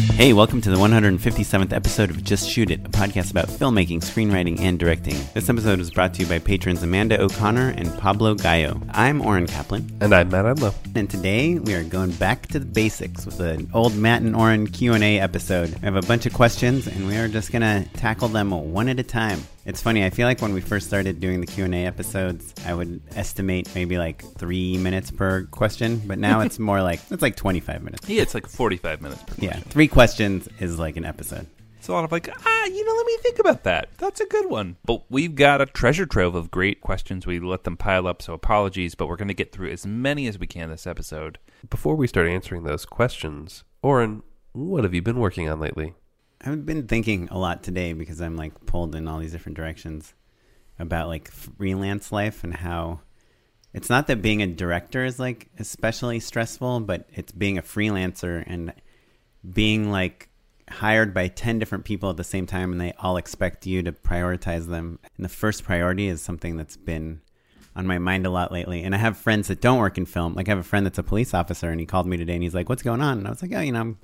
Hey, welcome to the 157th episode of Just Shoot It, a podcast about filmmaking, screenwriting, and directing. This episode was brought to you by patrons Amanda O'Connor and Pablo Gallo. I'm Oren Kaplan, And I'm Matt Enlow. and today we are going back to the basics with an old Matt and Oren Q&A episode. We have a bunch of questions, and we are just going to tackle them one at a time. It's funny, I feel like when we first started doing the Q&A episodes, I would estimate maybe like three minutes per question, but now it's more like, it's like 25 minutes. Yeah, it's like 45 minutes per Yeah, question. three questions is like an episode. It's a lot of like, ah, you know, let me think about that. That's a good one. But we've got a treasure trove of great questions. We let them pile up, so apologies, but we're going to get through as many as we can this episode. Before we start answering those questions, Oren, what have you been working on lately? I've been thinking a lot today because I'm like pulled in all these different directions about like freelance life and how it's not that being a director is like especially stressful, but it's being a freelancer and being like hired by 10 different people at the same time and they all expect you to prioritize them. And the first priority is something that's been on my mind a lot lately. And I have friends that don't work in film. Like I have a friend that's a police officer and he called me today and he's like, "What's going on?" And I was like, "Oh, you know, I'm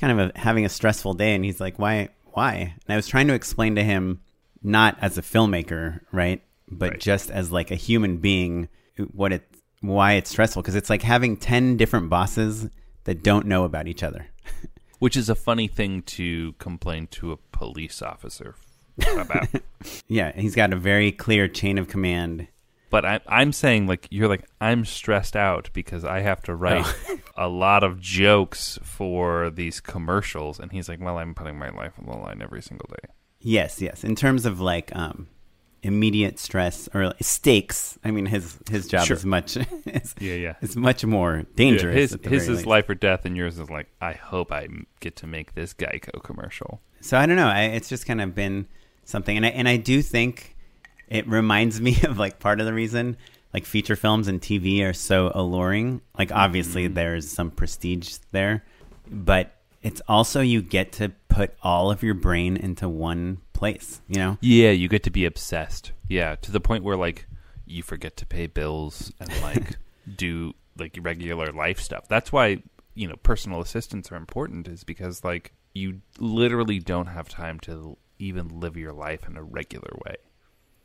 kind of a, having a stressful day." And he's like, "Why? Why?" And I was trying to explain to him not as a filmmaker, right? But Right. just as like a human being what it why it's stressful because it's like having 10 different bosses that don't know about each other. Which is a funny thing to complain to a police officer about. Yeah, he's got a very clear chain of command. But I, I'm saying, like, you're like, I'm stressed out because I have to write a lot of jokes for these commercials. And he's like, well, I'm putting my life on the line every single day. Yes, yes. In terms of like um, immediate stress or stakes, I mean his his job Sure. is much is, Yeah, yeah. is much more dangerous. his at the his very is least. life or death, and yours is like, I hope I m- get to make this Geico commercial. So I don't know. I, it's just kind of been something, and I and I do think it reminds me of like part of the reason like feature films and TV are so alluring. Like obviously Mm-hmm. there's some prestige there, but it's also you get to put all of your brain into one place. You know. Yeah, you get to be obsessed. Yeah, to the point where like you forget to pay bills and like do like regular life stuff. That's why you know personal assistants are important, is because like you literally don't have time to even live your life in a regular way.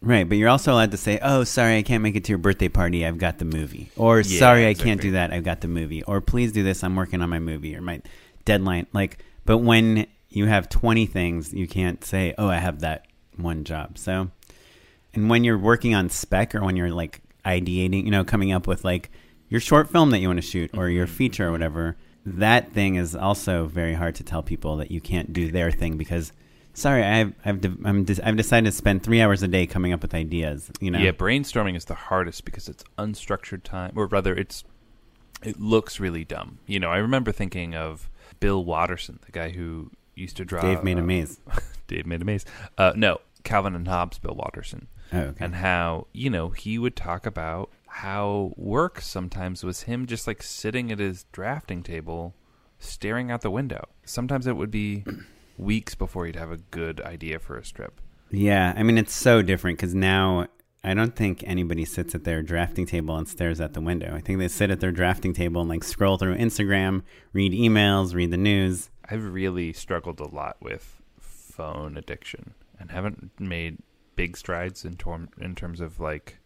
Right, but you're also allowed to say, "Oh, sorry, I can't make it to your birthday party. I've got the movie," or Yeah, "Sorry, I can't do that. I've got the movie," or "Please do this. I'm working on my movie," or my deadline. Like, but when you have 20 things, you can't say, "Oh, I have that one job." So, and when you're working on spec or when you're like ideating, you know, coming up with like your short film that you want to shoot or your mm-hmm. feature or whatever, that thing is also very hard to tell people that you can't do their thing because. Sorry, I've I've de- I'm de- I've decided to spend three hours a day coming up with ideas. You know, Yeah, brainstorming is the hardest because it's unstructured time, or rather, it's it looks really dumb. You know, I remember thinking of Bill Watterson, the guy who used to draw. Dave made a uh, maze. Dave made a maze. Uh, no, Calvin and Hobbes, Bill Watterson, Oh, okay. and how you know he would talk about how work sometimes was him just like sitting at his drafting table, staring out the window. Sometimes it would be weeks before you'd have a good idea for a strip. Yeah, I mean it's so different because now I don't think anybody sits at their drafting table and stares at the window. I think they sit at their drafting table and like scroll through Instagram, read emails, read the news. I've really struggled a lot with phone addiction and haven't made big strides in, term, in terms of like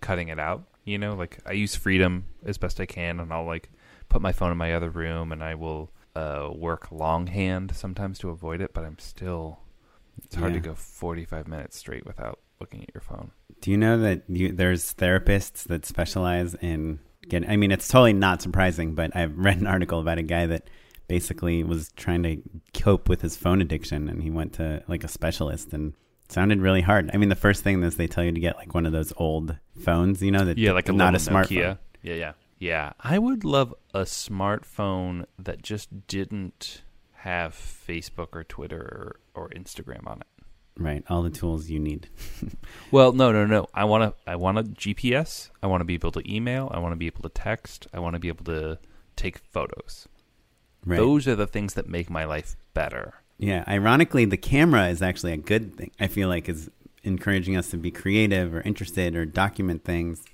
cutting it out. You know, like I use Freedom as best I can, and I'll like put my phone in my other room, and I will uh, work longhand sometimes to avoid it. But I'm still, it's hard Yeah. to go 45 minutes straight without looking at your phone. Do you know that you, there's therapists that specialize in getting? I mean, it's totally not surprising, but I've read an article about a guy that basically was trying to cope with his phone addiction, and he went to like a specialist, and sounded really hard. I mean, the first thing is they tell you to get like one of those old phones, you know, that Yeah, like a not a smartphone. Nokia. Yeah, yeah, yeah. I would love a smartphone that just didn't have Facebook or Twitter or, or Instagram on it. Right, all the tools you need. Well, no, no, no. I want to. I want a GPS. I want to be able to email. I want to be able to text. I want to be able to take photos. Right. Those are the things that make my life better. Yeah, ironically, the camera is actually a good thing. I feel like is encouraging us to be creative or interested or document things.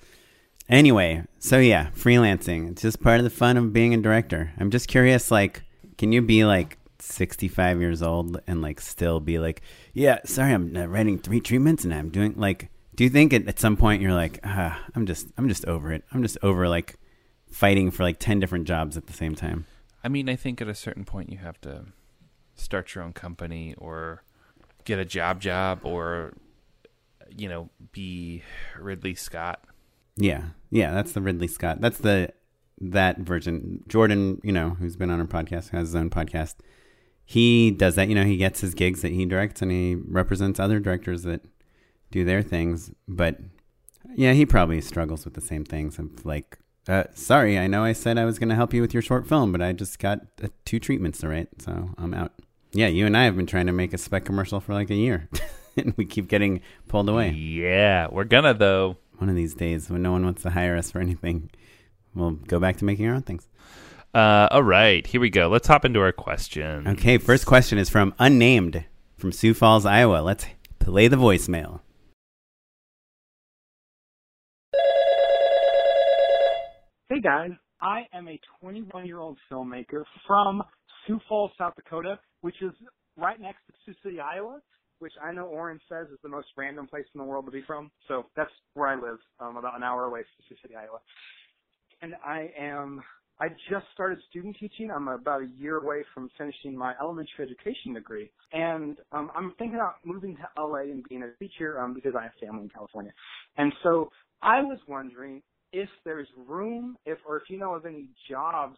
Anyway, so yeah, freelancing. It's just part of the fun of being a director. I'm just curious, like, can you be like 65 years old and like still be like, yeah, sorry, I'm writing three treatments and I'm doing like, do you think at, at some point you're like, ah, I'm just, I'm just over it. I'm just over like fighting for like 10 different jobs at the same time. I mean, I think at a certain point you have to start your own company or get a job job or you know be Ridley Scott. Yeah, yeah, that's the Ridley Scott. That's the that version. Jordan, you know, who's been on our podcast, has his own podcast. He does that. You know, he gets his gigs that he directs, and he represents other directors that do their things. But yeah, he probably struggles with the same things. Of like, uh, sorry, I know I said I was going to help you with your short film, but I just got uh, two treatments to write, so I'm out. Yeah, you and I have been trying to make a spec commercial for like a year, and we keep getting pulled away. Yeah, we're gonna though. One of these days, when no one wants to hire us for anything, we'll go back to making our own things. Uh, all right, here we go. Let's hop into our question. Okay, first question is from Unnamed from Sioux Falls, Iowa. Let's play the voicemail. Hey guys, I am a 21 year old filmmaker from Sioux Falls, South Dakota, which is right next to Sioux City, Iowa, which I know Oren says is the most random place in the world to be from. So that's where I live, um, about an hour away from Sioux City, Iowa. And I am, I just started student teaching. I'm about a year away from finishing my elementary education degree. And um, I'm thinking about moving to LA and being a teacher um, because I have family in California. And so I was wondering if there's room, if or if you know of any jobs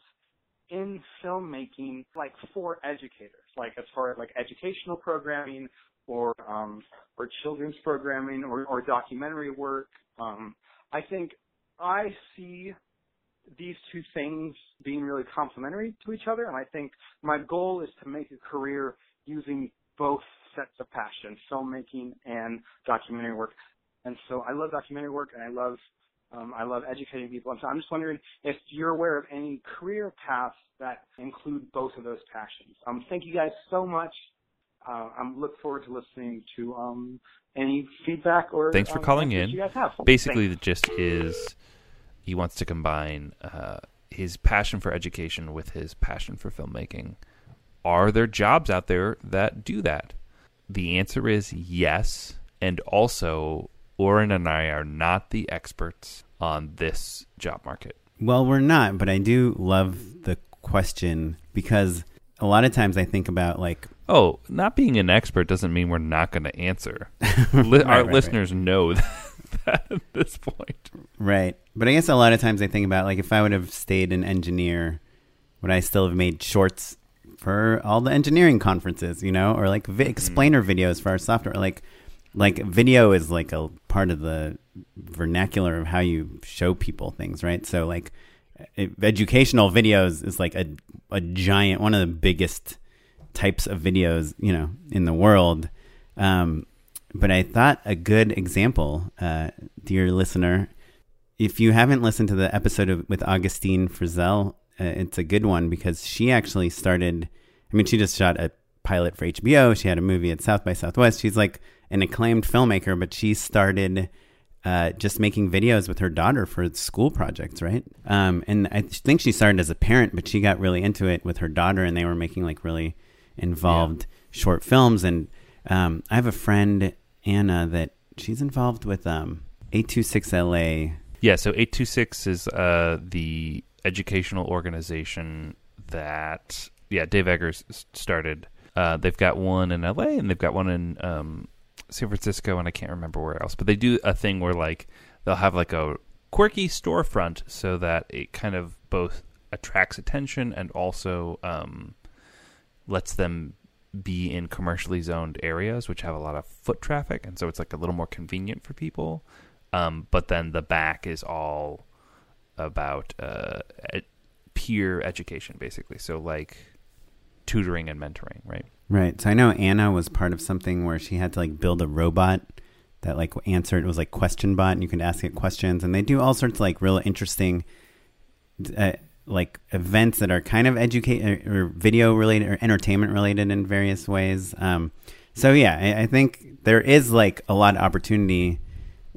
in filmmaking, like for educators, like as far as like educational programming or um, or children's programming or, or documentary work. Um, I think I see these two things being really complementary to each other, and I think my goal is to make a career using both sets of passion, filmmaking and documentary work. And so I love documentary work, and I love um, I love educating people. And so I'm just wondering if you're aware of any career paths that include both of those passions. Um, thank you guys so much. Uh, I'm look forward to listening to um, any feedback or Thanks for um, calling in. You guys have. Basically, Thanks. the gist is he wants to combine uh, his passion for education with his passion for filmmaking. Are there jobs out there that do that? The answer is yes. And also, Oren and I are not the experts on this job market. Well, we're not, but I do love the question because a lot of times I think about like, Oh, not being an expert doesn't mean we're not going to answer. Li- Right, our right, listeners know that, that at this point. right. But I guess a lot of times I think about like if I would have stayed an engineer, would I still have made shorts for all the engineering conferences, you know, or like vi- mm-hmm. explainer videos for our software? Like, like video is like a part of the vernacular of how you show people things, right? So like educational videos is like a a giant one of the biggest types of videos, you know, in the world. Um, but I thought a good example, uh, dear listener, if you haven't listened to the episode of, with Augustine Frizzell, uh, it's a good one because she actually started. I mean, she just shot a pilot for HBO. She had a movie at South by Southwest. She's like an acclaimed filmmaker, but she started uh, just making videos with her daughter for school projects, right? Um, and I think she started as a parent, but she got really into it with her daughter, and they were making like really involved short films. And um, I have a friend Anna that she's involved with um, 826LA. Yeah, so 826 is uh, the educational organization that, yeah, Dave Eggers started. Uh, they've got one in LA and they've got one in um, San Francisco, and I can't remember where else. But they do a thing where, like, they'll have like a quirky storefront so that it kind of both attracts attention and also um, lets them be in commercially zoned areas which have a lot of foot traffic and so it's like a little more convenient for people um, but then the back is all about uh, ed- peer education basically so like tutoring and mentoring right Right. So I know Anna was part of something where she had to like build a robot that like answered. It was like question bot, and you could ask it questions. And they do all sorts of like real interesting, uh, like events that are kind of educate or, or video related or entertainment related in various ways. Um, so yeah, I, I think there is like a lot of opportunity.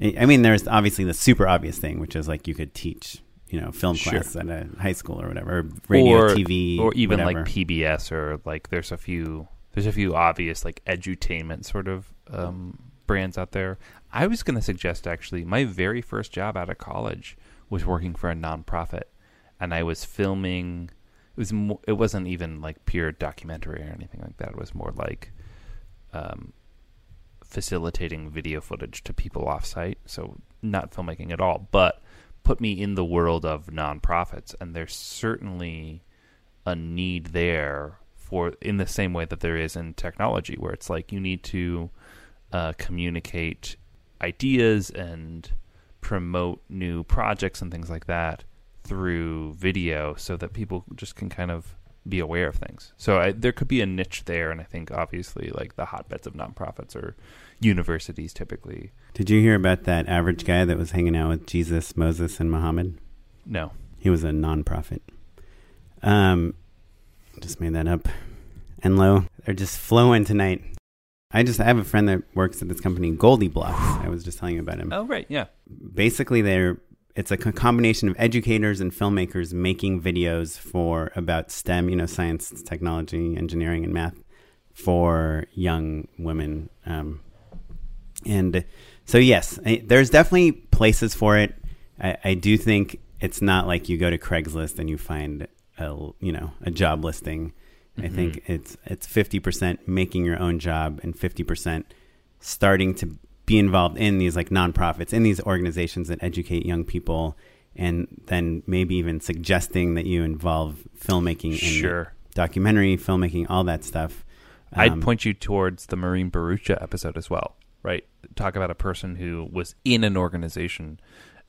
I mean, there's obviously the super obvious thing, which is like you could teach, you know, film Sure. class at a high school or whatever, or radio, or, TV, or even whatever. like PBS or like there's a few there's a few obvious like edutainment sort of um, brands out there. I was going to suggest actually my very first job out of college was working for a nonprofit, and I was filming. It was mo- it wasn't even like pure documentary or anything like that. It was more like um, facilitating video footage to people offsite. So not filmmaking at all, but put me in the world of nonprofits, and there's certainly a need there for in the same way that there is in technology, where it's like you need to uh, communicate ideas and promote new projects and things like that through video, so that people just can kind of be aware of things. So I, there could be a niche there, and I think obviously like the hotbeds of nonprofits or universities typically. Did you hear about that average guy that was hanging out with Jesus, Moses, and Muhammad? No, He was a nonprofit. Um, just made that up. And low, they're just flowing tonight. I just I have a friend that works at this company, GoldieBlox. I was just telling you about him. oh right, yeah, Basically, they're it's a combination of educators and filmmakers making videos for about STEM, you know, science, technology, engineering, and math for young women. Um, and so, yes, I, there's definitely places for it. I, I do think it's not like you go to Craigslist and you find a you know a job listing. I think it's it's fifty percent making your own job and fifty percent starting to be involved in these like nonprofits in these organizations that educate young people and then maybe even suggesting that you involve filmmaking Sure. documentary filmmaking all that stuff I'd Um, point you towards the Marine Barucha episode as well, right? Talk about a person who was in an organization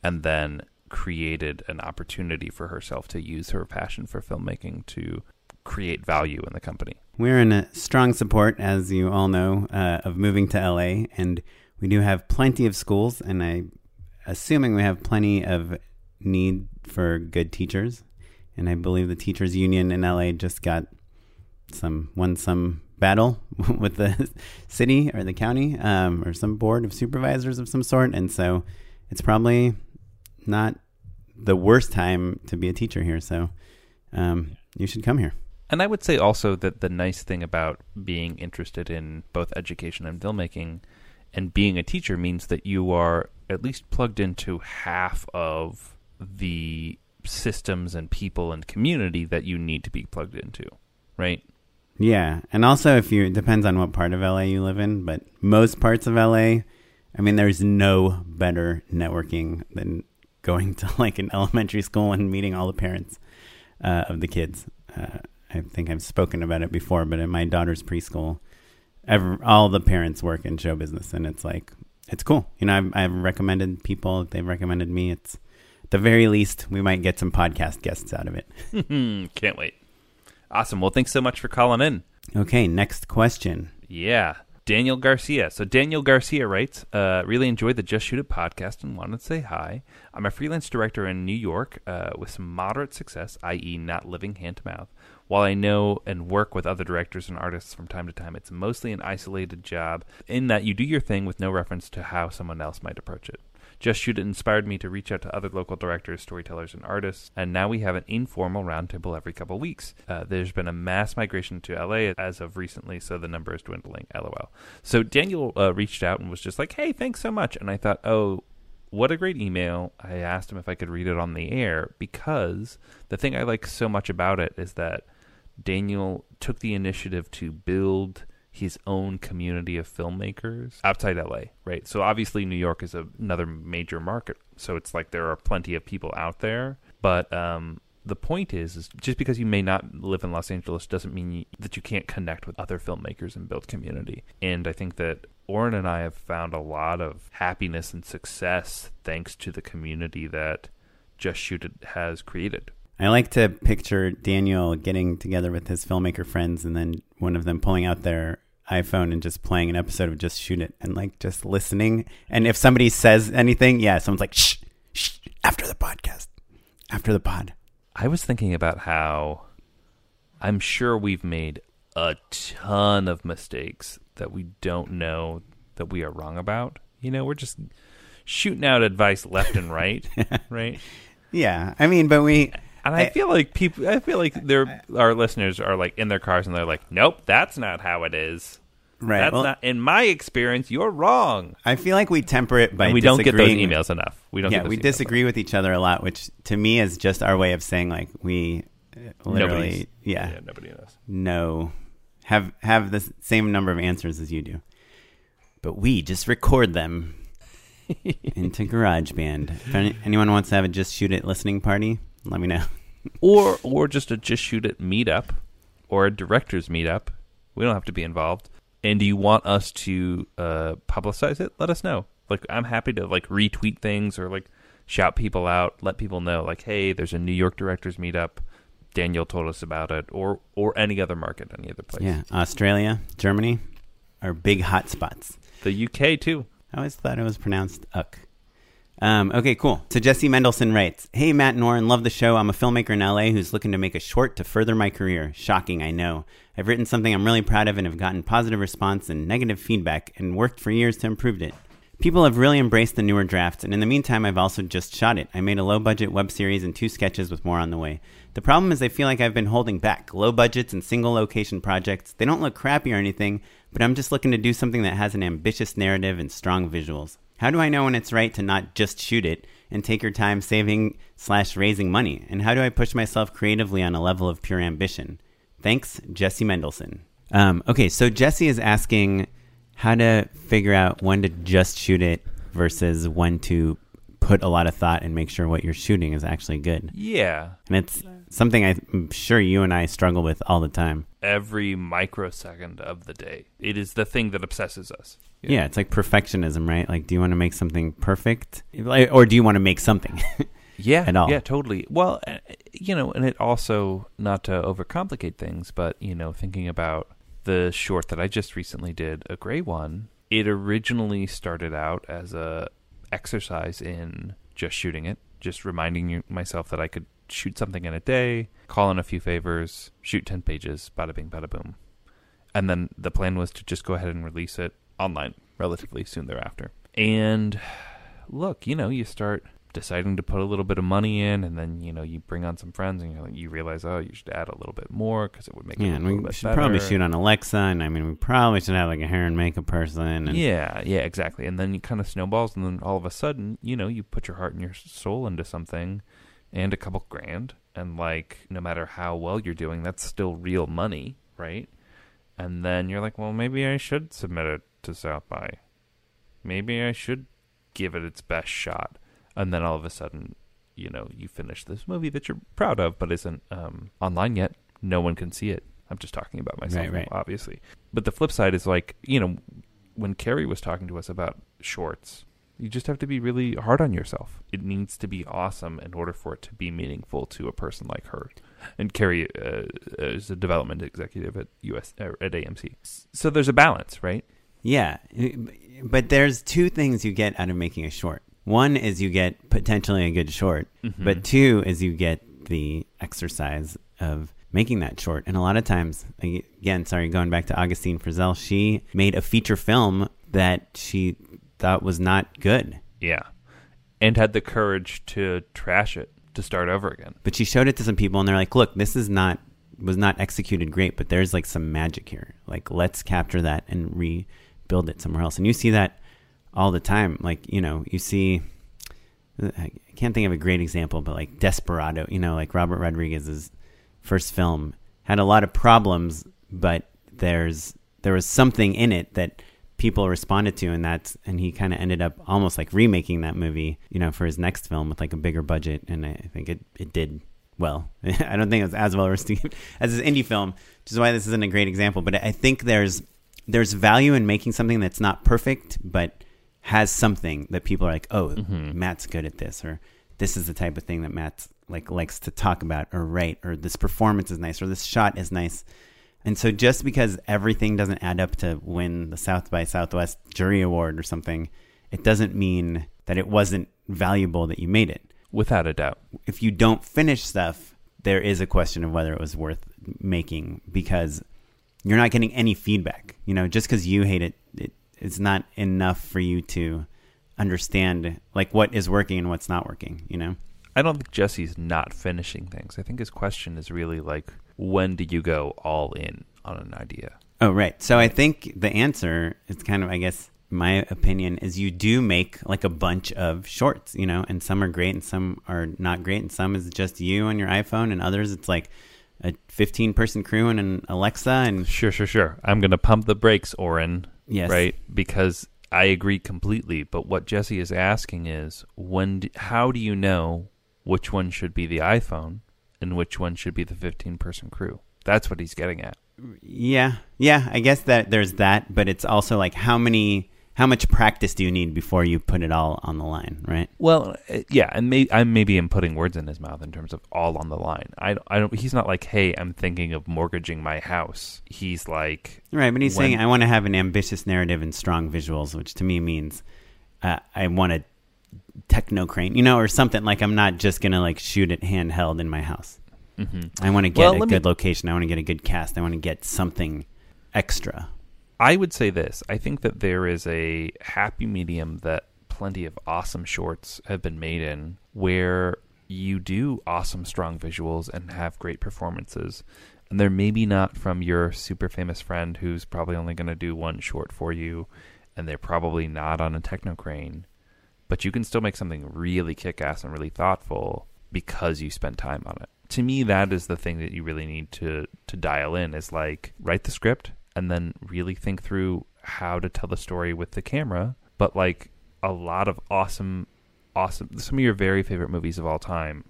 and then created an opportunity for herself to use her passion for filmmaking to create value in the company. We're in a strong support, as you all know, uh, of moving to LA, and we do have plenty of schools, and I, assuming we have plenty of need for good teachers, and I believe the teachers union in LA just got some won some battle with the city or the county um, or some board of supervisors of some sort, and so it's probably not the worst time to be a teacher here. So um, you should come here. And I would say also that the nice thing about being interested in both education and filmmaking and being a teacher means that you are at least plugged into half of the systems and people and community that you need to be plugged into, right? Yeah, and also if you it depends on what part of LA you live in, but most parts of LA, I mean, there's no better networking than going to like an elementary school and meeting all the parents uh, of the kids. Uh, I think I've spoken about it before, but in my daughter's preschool, ever, all the parents work in show business, and it's like it's cool. You know, I've, I've recommended people; they've recommended me. It's the very least we might get some podcast guests out of it. Can't wait. Awesome. Well, thanks so much for calling in. Okay, next question. Yeah. Daniel Garcia. So Daniel Garcia writes, uh, really enjoyed the Just Shoot It podcast and wanted to say hi. I'm a freelance director in New York uh, with some moderate success, i.e., not living hand to mouth. While I know and work with other directors and artists from time to time, it's mostly an isolated job in that you do your thing with no reference to how someone else might approach it. Just Shoot It inspired me to reach out to other local directors, storytellers, and artists, and now we have an informal roundtable every couple weeks. Uh, there's been a mass migration to LA as of recently, so the number is dwindling. LOL. So Daniel uh, reached out and was just like, "Hey, thanks so much," and I thought, "Oh." What a great email. I asked him if I could read it on the air because the thing I like so much about it is that Daniel took the initiative to build his own community of filmmakers outside LA, right? So obviously New York is a, another major market, so it's like there are plenty of people out there, but um, the point is, is just because you may not live in Los Angeles doesn't mean you, that you can't connect with other filmmakers and build community. And I think that Oren and I have found a lot of happiness and success thanks to the community that Just Shoot It has created. I like to picture Daniel getting together with his filmmaker friends and then one of them pulling out their iPhone and just playing an episode of Just Shoot It and like just listening. And if somebody says anything, yeah, someone's like, shh, shh, after the podcast, after the pod. I was thinking about how I'm sure we've made a ton of mistakes that we don't know that we are wrong about. You know, we're just shooting out advice left and right, right? Yeah. I mean, but we. And I, feel like people, I feel like their our listeners are like in their cars and they're like, "Nope, that's not how it is." Right. That's well, not in my experience. You're wrong. I feel like we temper it by And we don't get those emails enough. We don't. yeah, get we disagree with each other a lot, which to me is just our way of saying like we uh, literally, yeah, yeah, nobody knows. No, have have the same number of answers as you do, but we just record them into GarageBand. If any, anyone wants to have a just shoot it listening party, let me know. or or just a just shoot it meetup or a directors meetup. We don't have to be involved. And do you want us to uh, publicize it? Let us know. Like I'm happy to like retweet things or like shout people out, let people know like, hey, there's a New York directors meetup. Daniel told us about it, or or any other market, any other place. Yeah, Australia, Germany are big hot spots. The UK too. I always thought it was pronounced uck. Um, okay, cool. So Jesse Mendelson writes, Hey, Matt and love the show. I'm a filmmaker in LA who's looking to make a short to further my career. Shocking, I know. I've written something I'm really proud of and have gotten positive response and negative feedback and worked for years to improve it. People have really embraced the newer drafts, and in the meantime, I've also just shot it. I made a low budget web series and two sketches with more on the way. The problem is, I feel like I've been holding back. Low budgets and single location projects, they don't look crappy or anything, but I'm just looking to do something that has an ambitious narrative and strong visuals. How do I know when it's right to not just shoot it and take your time saving slash raising money? And how do I push myself creatively on a level of pure ambition? Thanks, Jesse Mendelson. Um, okay, so Jesse is asking how to figure out when to just shoot it versus when to put a lot of thought and make sure what you're shooting is actually good. Yeah. And it's something I'm sure you and I struggle with all the time. Every microsecond of the day. It is the thing that obsesses us. Yeah, it's like perfectionism, right? Like, do you want to make something perfect, or do you want to make something? yeah at all. yeah totally well uh, you know and it also not to overcomplicate things but you know thinking about the short that i just recently did a gray one it originally started out as a exercise in just shooting it just reminding myself that i could shoot something in a day call in a few favors shoot 10 pages bada bing bada boom and then the plan was to just go ahead and release it online relatively soon thereafter and look you know you start deciding to put a little bit of money in, and then you know you bring on some friends, and you're like, you realize, oh, you should add a little bit more because it would make it yeah, a and we should probably shoot on Alexa, and I mean, we probably should have like a hair and makeup person. And Yeah, yeah, exactly. And then you kind of snowballs, and then all of a sudden, you know, you put your heart and your soul into something, and a couple grand, and like no matter how well you're doing, that's still real money, right? And then you're like, well, maybe I should submit it to South by. Maybe I should give it its best shot. And then all of a sudden, you know, you finish this movie that you're proud of, but isn't um, online yet. No one can see it. I'm just talking about myself, Right, right. obviously. But the flip side is like, you know, when Carrie was talking to us about shorts, you just have to be really hard on yourself. It needs to be awesome in order for it to be meaningful to a person like her. And Carrie uh, is a development executive at US uh, at AMC. So there's a balance, right? Yeah, but there's two things you get out of making a short. One is you get potentially a good short, Mm-hmm. but two is you get the exercise of making that short. And a lot of times, again, sorry, going back to Augustine Frizzell, she made a feature film that she thought was not good, Yeah. And had the courage to trash it to start over again. but she showed it to some people, and they're like, "Look, this is not was not executed great, but there's like some magic here. Like, let's capture that and rebuild it somewhere else." And you see that all the time. Like, you know, you see. I can't think of a great example, but like Desperado, you know, like Robert Rodriguez's first film had a lot of problems, but there's there was something in it that people responded to, and that's and he kind of ended up almost like remaking that movie, you know, for his next film with like a bigger budget, and I think it it did well. I don't think it was as well received as his indie film, which is why this isn't a great example. But I think there's there's value in making something that's not perfect, but has something that people are like, oh, mm-hmm. Matt's good at this, or this is the type of thing that Matt's like likes to talk about or write, or this performance is nice, or this shot is nice. And so just because everything doesn't add up to win the South by Southwest jury award or something, it doesn't mean that it wasn't valuable that you made it. Without a doubt. If you don't finish stuff, there is a question of whether it was worth making because you're not getting any feedback. You know, just because you hate it, it, it's not enough for you to understand like what is working and what's not working. You know. I don't think Jesse's not finishing things. I think his question is really like, when do you go all in on an idea? Oh, right. So I think the answer is kind of, I guess, my opinion is you do make like a bunch of shorts, you know, and some are great and some are not great, and some is just you on your iPhone, and others it's like a 15 person crew and an Alexa, and Sure, sure, sure. I'm going to pump the brakes, Oren. Yes. Right? Because I agree completely. But what Jesse is asking is, when? Do, how do you know which one should be the iPhone and which one should be the 15 person crew? That's what he's getting at. yeah, yeah, I guess that there's that, but it's also like how many, how much practice do you need before you put it all on the line, right? Well, uh, yeah, and may, I maybe am putting words in his mouth in terms of all on the line. I, I don't. He's not like, hey, I'm thinking of mortgaging my house. He's like, Right, but he's When- saying I want to have an ambitious narrative and strong visuals, which to me means uh, I want a techno crane, you know, or something like I'm not just gonna like shoot it handheld in my house. Mm-hmm. I want to get Well, a let me- good location. I want to get a good cast. I want to get something extra. I would say this. I think that there is a happy medium that plenty of awesome shorts have been made in where you do awesome, strong visuals and have great performances. And they're maybe not from your super famous friend who's probably only going to do one short for you, and they're probably not on a techno crane. But you can still make something really kick ass and really thoughtful because you spend time on it. To me, that is the thing that you really need to, to dial in is like write the script and then really think through how to tell the story with the camera. But like a lot of awesome, awesome, some of your very favorite movies of all time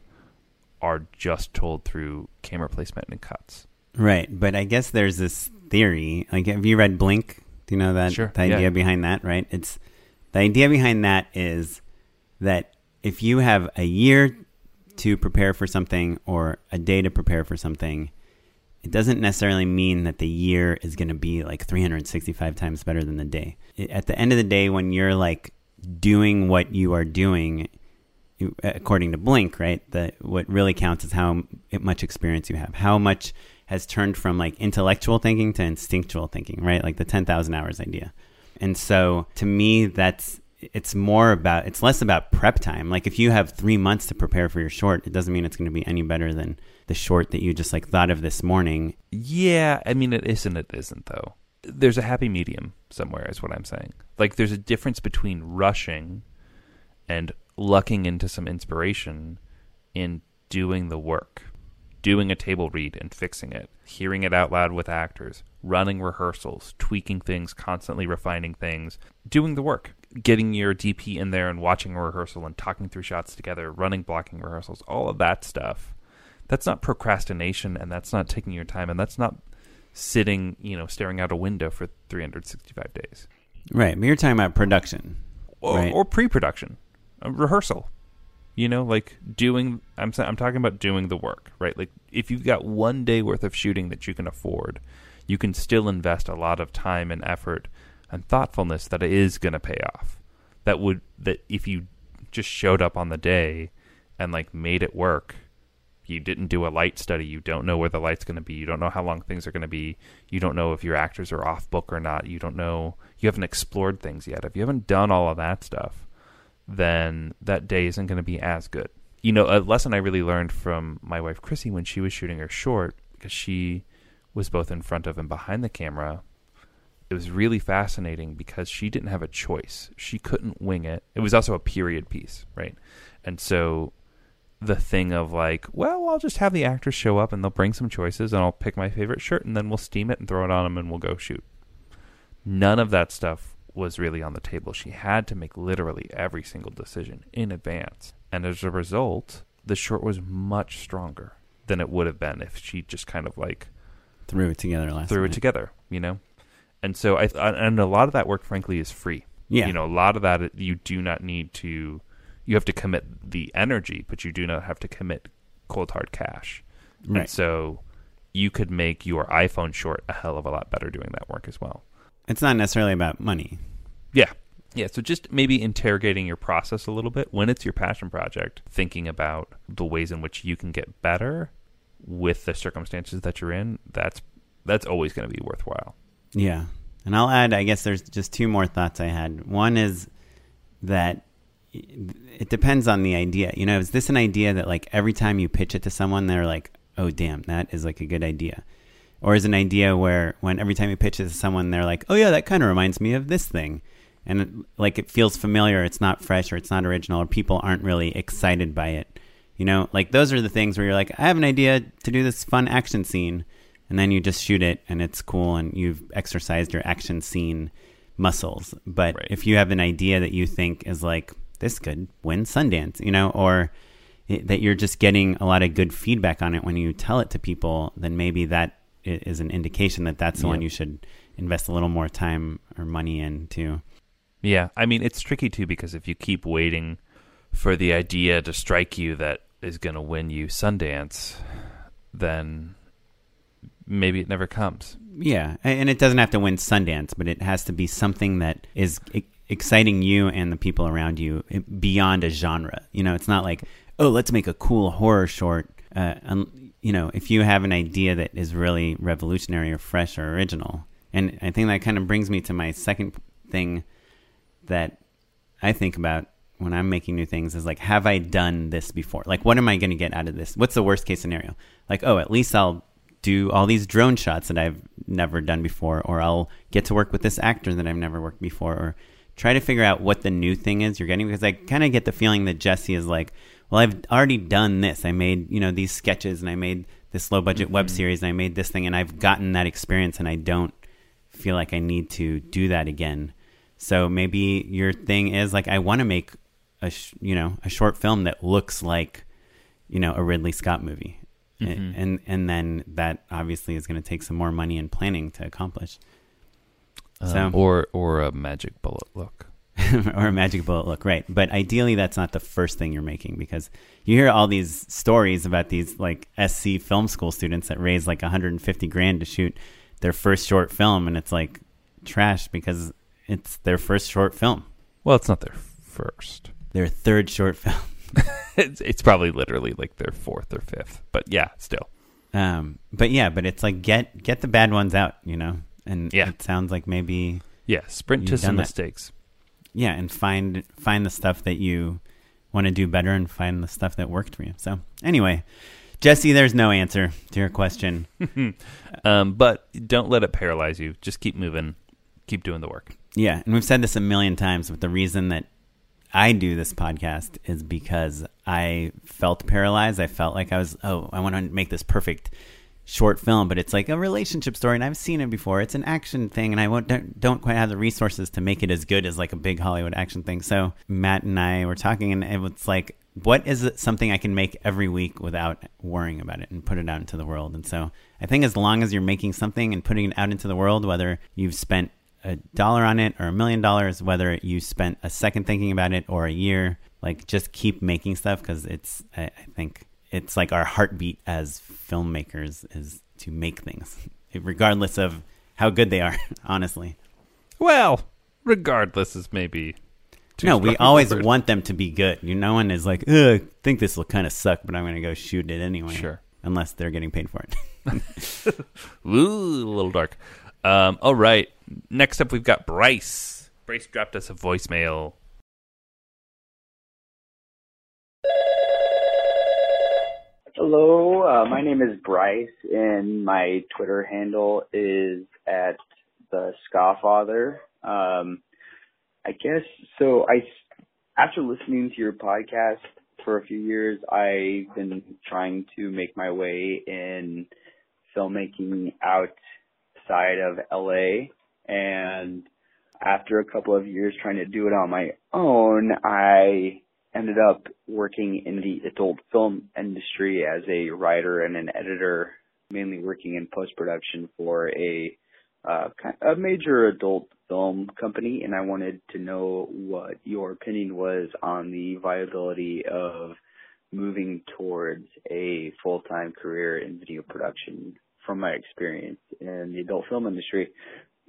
are just told through camera placement and cuts. Right, but I guess there's this theory. Like, have you read Blink? Do you know that Sure, the idea yeah. behind that? Right, it's the idea behind that is that if you have a year to prepare for something or a day to prepare for something, it doesn't necessarily mean that the year is going to be like 365 times better than the day. At the end of the day, when you're like doing what you are doing, according to Blink, right? The what really counts is how much experience you have, how much has turned from like intellectual thinking to instinctual thinking, right? Like the 10,000 hours idea. And so to me, that's it's more about it's less about prep time. Like if you have three months to prepare for your short, it doesn't mean it's going to be any better than the short that you just like thought of this morning. Yeah, I mean, it isn't. It isn't though. There's a happy medium somewhere, is what I'm saying. Like, there's a difference between rushing and lucking into some inspiration in doing the work, doing a table read and fixing it, hearing it out loud with actors, running rehearsals, tweaking things, constantly refining things, doing the work, getting your DP in there and watching a rehearsal and talking through shots together, running blocking rehearsals, all of that stuff. That's not procrastination and that's not taking your time and that's not sitting, you know, staring out a window for 365 days. Right. But you're talking about production. Or, Right. or pre-production, rehearsal. You know, like doing I'm I'm talking about doing the work, right? Like if you've got one day worth of shooting that you can afford, you can still invest a lot of time and effort and thoughtfulness that it is going to pay off. That would that if you just showed up on the day and like made it work, you didn't do a light study, you don't know where the light's going to be, you don't know how long things are going to be, you don't know if your actors are off book or not, you don't know, you haven't explored things yet. If you haven't done all of that stuff, then that day isn't going to be as good. You know, a lesson I really learned from my wife Chrissy when she was shooting her short because she was both in front of and behind the camera. It was really fascinating because she didn't have a choice. She couldn't wing it. It was also a period piece, right? And so the thing of like, well, I'll just have the actors show up and they'll bring some choices and I'll pick my favorite shirt and then we'll steam it and throw it on them and we'll go shoot. None of that stuff was really on the table. She had to make literally every single decision in advance. And as a result, the short was much stronger than it would have been if she just kind of like Threw it together last threw night. it together, you know. And so I and a lot of that work, frankly, is free. Yeah. you know, a lot of that you do not need to. You have to commit the energy, but you do not have to commit cold hard cash. Right. And so you could make your iPhone short a hell of a lot better doing that work as well. It's not necessarily about money. Yeah. Yeah. So just maybe interrogating your process a little bit when it's your passion project, thinking about the ways in which you can get better with the circumstances that you're in. That's that's always going to be worthwhile. Yeah. And I'll add, I guess there's just two more thoughts I had. One is that it depends on the idea. You know, is this an idea that like every time you pitch it to someone, they're like, oh, damn, that is like a good idea? Or is an idea where when every time you pitch it to someone, they're like, oh, yeah, that kind of reminds me of this thing. And like it feels familiar, it's not fresh or it's not original, or people aren't really excited by it. You know, like those are the things where you're like, I have an idea to do this fun action scene and then you just shoot it and it's cool and you've exercised your action scene muscles. But Right. if you have an idea that you think is like this could win Sundance, you know, or it, that you're just getting a lot of good feedback on it when you tell it to people, then maybe that is an indication that that's the one you should invest a little more time or money into. Yeah, I mean it's tricky too because if you keep waiting for the idea to strike you that is going to win you Sundance, then maybe it never comes. Yeah, and it doesn't have to win Sundance, but it has to be something that is exciting you and the people around you beyond a genre. You know, it's not like, oh, let's make a cool horror short. Uh, you know, if you have an idea that is really revolutionary or fresh or original, and I think that kind of brings me to my second thing that I think about when I'm making new things is like, have I done this before? Like, what am I going to get out of this? What's the worst case scenario? Like, oh, at least I'll do all these drone shots that I've never done before, or I'll get to work with this actor that I've never worked before, or try to figure out what the new thing is you're getting. Because I kind of get the feeling that Jesse is like, well, I've already done this. I made, you know, these sketches and I made this low budget web mm-hmm. series and I made this thing and I've gotten that experience and I don't feel like I need to do that again. So maybe your thing is like I want to make a sh- you know a short film that looks like you know a Ridley Scott movie, and, and and then that obviously is going to take some more money and planning to accomplish. So Um, or or a magic bullet look. or a magic bullet look, right? But ideally, that's not the first thing you're making because you hear all these stories about these like SC film school students that raise like 150 grand to shoot their first short film, and it's like trash because it's their first short film, Well, it's not their first. Their third short film. it's, it's probably literally like their fourth or fifth. But yeah, still. Um, but yeah, but it's like get get the bad ones out, you know. And Yeah. it sounds like maybe Yeah, sprint to some that. mistakes. yeah, and find find the stuff that you want to do better, and find the stuff that worked for you. So anyway, Jesse, there's no answer to your question. Um, but don't let it paralyze you. Just keep moving. Keep doing the work. Yeah, and we've said this a million times, but the reason that I do this podcast is because I felt paralyzed. I felt like I was, oh, I want to make this perfect short film, but it's like a relationship story, and I've seen it before. It's an action thing, and I don't, don't quite have the resources to make it as good as like a big Hollywood action thing. So Matt and I were talking, and it was like, what is something I can make every week without worrying about it and put it out into the world? And so I think as long as you're making something and putting it out into the world, whether you've spent a dollar on it or a million dollars, whether you spent a second thinking about it or a year, like just keep making stuff because it's, I, I think it's like our heartbeat as filmmakers is to make things, regardless of how good they are, honestly. Well, regardless is maybe. no, we always word. want them to be good. You no one is like, I think this will kind of suck, but I'm going to go shoot it anyway. Sure. Unless they're getting paid for it. Ooh, a little dark. Um, all right. Next up, we've got Bryce. Bryce dropped us a voicemail. Hello, uh, my name is Bryce, and my Twitter handle is at the Scofffather. Um, I guess so. I after listening to your podcast for a few years, I've been trying to make my way in filmmaking outside of LA, and after a couple of years trying to do it on my own, I ended up working in the adult film industry as a writer and an editor, mainly working in post production for a uh, a major adult film company. And I wanted to know what your opinion was on the viability of moving towards a full time career in video production from my experience in the adult film industry.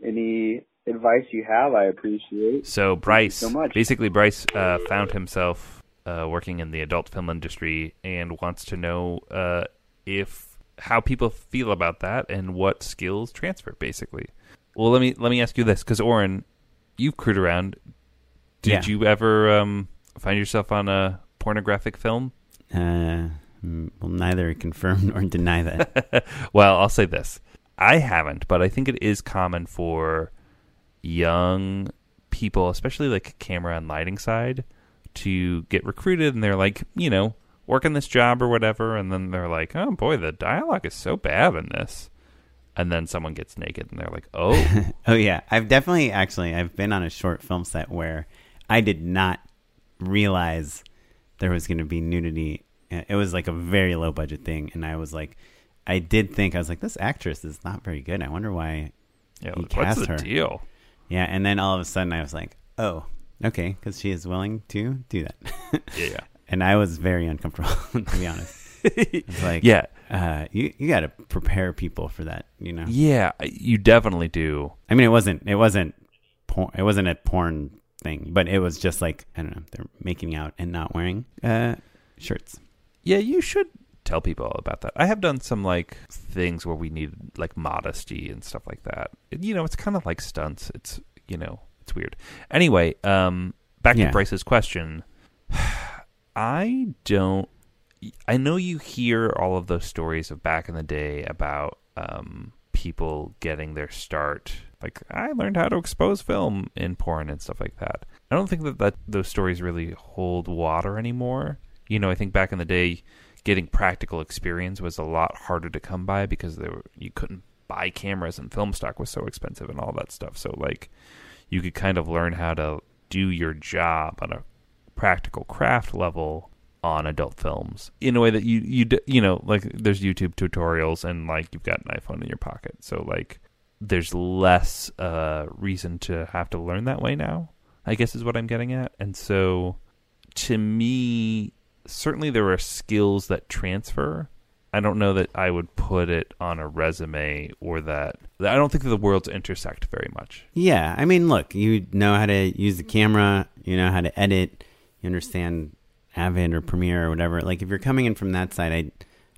Any advice you have, I appreciate. So Bryce, so much. basically, Bryce uh, found himself uh, working in the adult film industry and wants to know uh, if how people feel about that and what skills transfer. Basically, well, let me let me ask you this because Oren, you've crewed around. Did Yeah. you ever um, find yourself on a pornographic film? Uh, will neither confirm nor deny that. well, I'll say this. I haven't, but I think it is common for young people, especially like camera and lighting side, to get recruited and they're like, you know, working this job or whatever, and then they're like, oh boy, the dialogue is so bad in this. And then someone gets naked and they're like, oh, oh yeah, I've definitely actually I've been on a short film set where I did not realize there was going to be nudity. It was like a very low budget thing, and I was like, I did think I was like, this actress is not very good. I wonder why. know, He what's cast the her. deal? Yeah, and then all of a sudden I was like, oh, okay, because she is willing to do that. Yeah. and I was very uncomfortable to be honest. Like, Yeah. uh, you you got to prepare people for that, you know. Yeah, you definitely do. I mean, it wasn't it wasn't porn, it wasn't a porn thing, but it was just like I don't know, they're making out and not wearing uh, shirts. Yeah, you should tell people about that. I have done some like things where we need like modesty and stuff like that. You know, it's kind of like stunts. It's you know, it's weird. Anyway, um back Yeah. to Bryce's question. I don't I know you hear all of those stories of back in the day about um people getting their start like I learned how to expose film in porn and stuff like that. I don't think that, that those stories really hold water anymore. You know, I think back in the day getting practical experience was a lot harder to come by because there were, you couldn't buy cameras and film stock was so expensive and all that stuff. So like you could kind of learn how to do your job on a practical craft level on adult films in a way that you you you know like there's YouTube tutorials and like you've got an iPhone in your pocket so like there's less uh reason to have to learn that way now I guess is what I'm getting at and so to me certainly there are skills that transfer I don't know that I would put it on a resume or that I don't think that the worlds intersect very much Yeah, I mean, look, you know how to use the camera, you know how to edit, you understand Avid or Premiere or whatever. Like if you're coming in from that side, I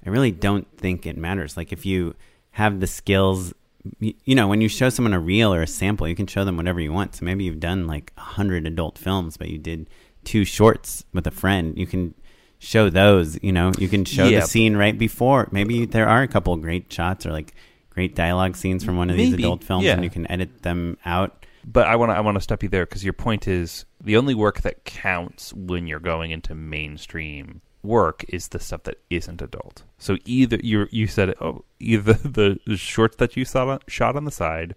I really don't think it matters. Like if you have the skills, you, know, when you show someone a reel or a sample, you can show them whatever you want. So maybe you've done like a hundred adult films, but you did two shorts with a friend. You can show those. You know, you can show Yeah. the scene right before. Maybe there are a couple of great shots or like great dialogue scenes from one of these adult films, yeah. and you can edit them out. But I want to I want to stop you there because your point is the only work that counts when you're going into mainstream work is the stuff that isn't adult. So either you you said oh either the shorts that you saw shot on the side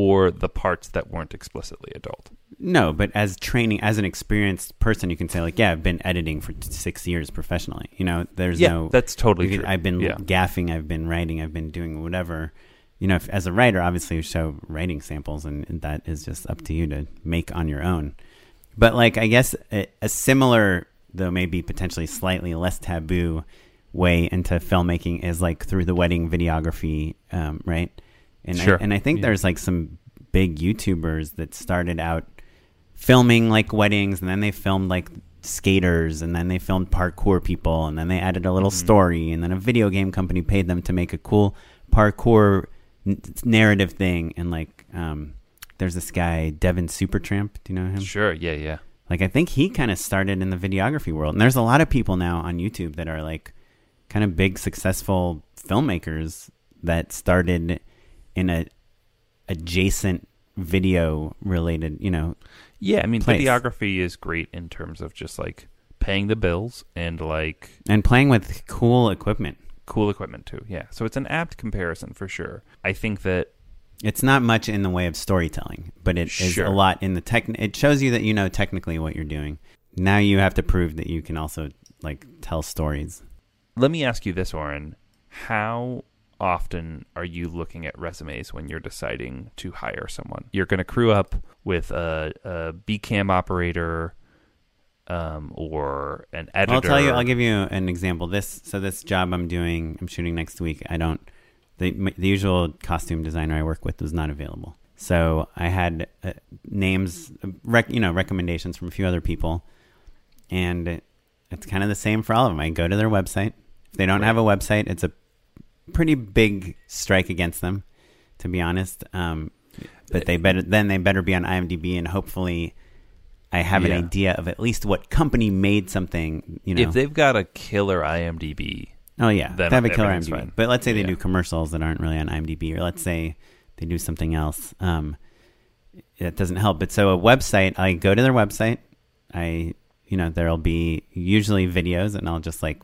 or the parts that weren't explicitly adult. No, but as training, as an experienced person, you can say like, yeah, I've been editing for six years professionally. You know, there's Yeah, no. that's totally true. I've been Yeah. gaffing, I've been writing, I've been doing whatever. You know, if, as a writer, obviously you show writing samples, and, and that is just up to you to make on your own. But like, I guess a, a similar, though maybe potentially slightly less taboo way into filmmaking is like through the wedding videography, um, right? And Sure. I, and I think Yeah. there's like some big YouTubers that started out filming like weddings and then they filmed like skaters and then they filmed parkour people and then they added a little story and then a video game company paid them to make a cool parkour n- narrative thing and like um there's this guy Devin Supertramp do you know him Sure. Yeah. Yeah. like I think he kind of started in the videography world and there's a lot of people now on YouTube that are like kind of big successful filmmakers that started in a adjacent video related you know Yeah. I mean, Place. videography is great in terms of just like paying the bills and like and playing with cool equipment cool equipment too. Yeah. So it's an apt comparison for sure. I think that It's not much in the way of storytelling, but it is Sure. a lot in the tech. It shows you that you know technically what you're doing. Now you have to prove that you can also like tell stories. let me ask you this, Oren. How often are you looking at resumes when you're deciding to hire someone? You're going to crew up with a, a BCam operator um, or an editor. I'll tell you. I'll give you an example. This so this job I'm doing, I'm shooting next week. I don't. The the usual costume designer I work with was not available. So I had uh, names, uh, rec, you know, recommendations from a few other people, and it's kind of the same for all of them. I go to their website. If they don't have a website, it's a pretty big strike against them, to be honest. Um, but they better then they better be on IMDb, and hopefully, I have Yeah. an idea of at least what company made something. You know, If they've got a killer IMDb, Oh yeah, they have a killer IMDb. fine. But let's say they Yeah. do commercials that aren't really on IMDb, or let's say they do something else. Um, it doesn't help. But so a website, I go to their website. I, you know, there'll be usually videos, and I'll just like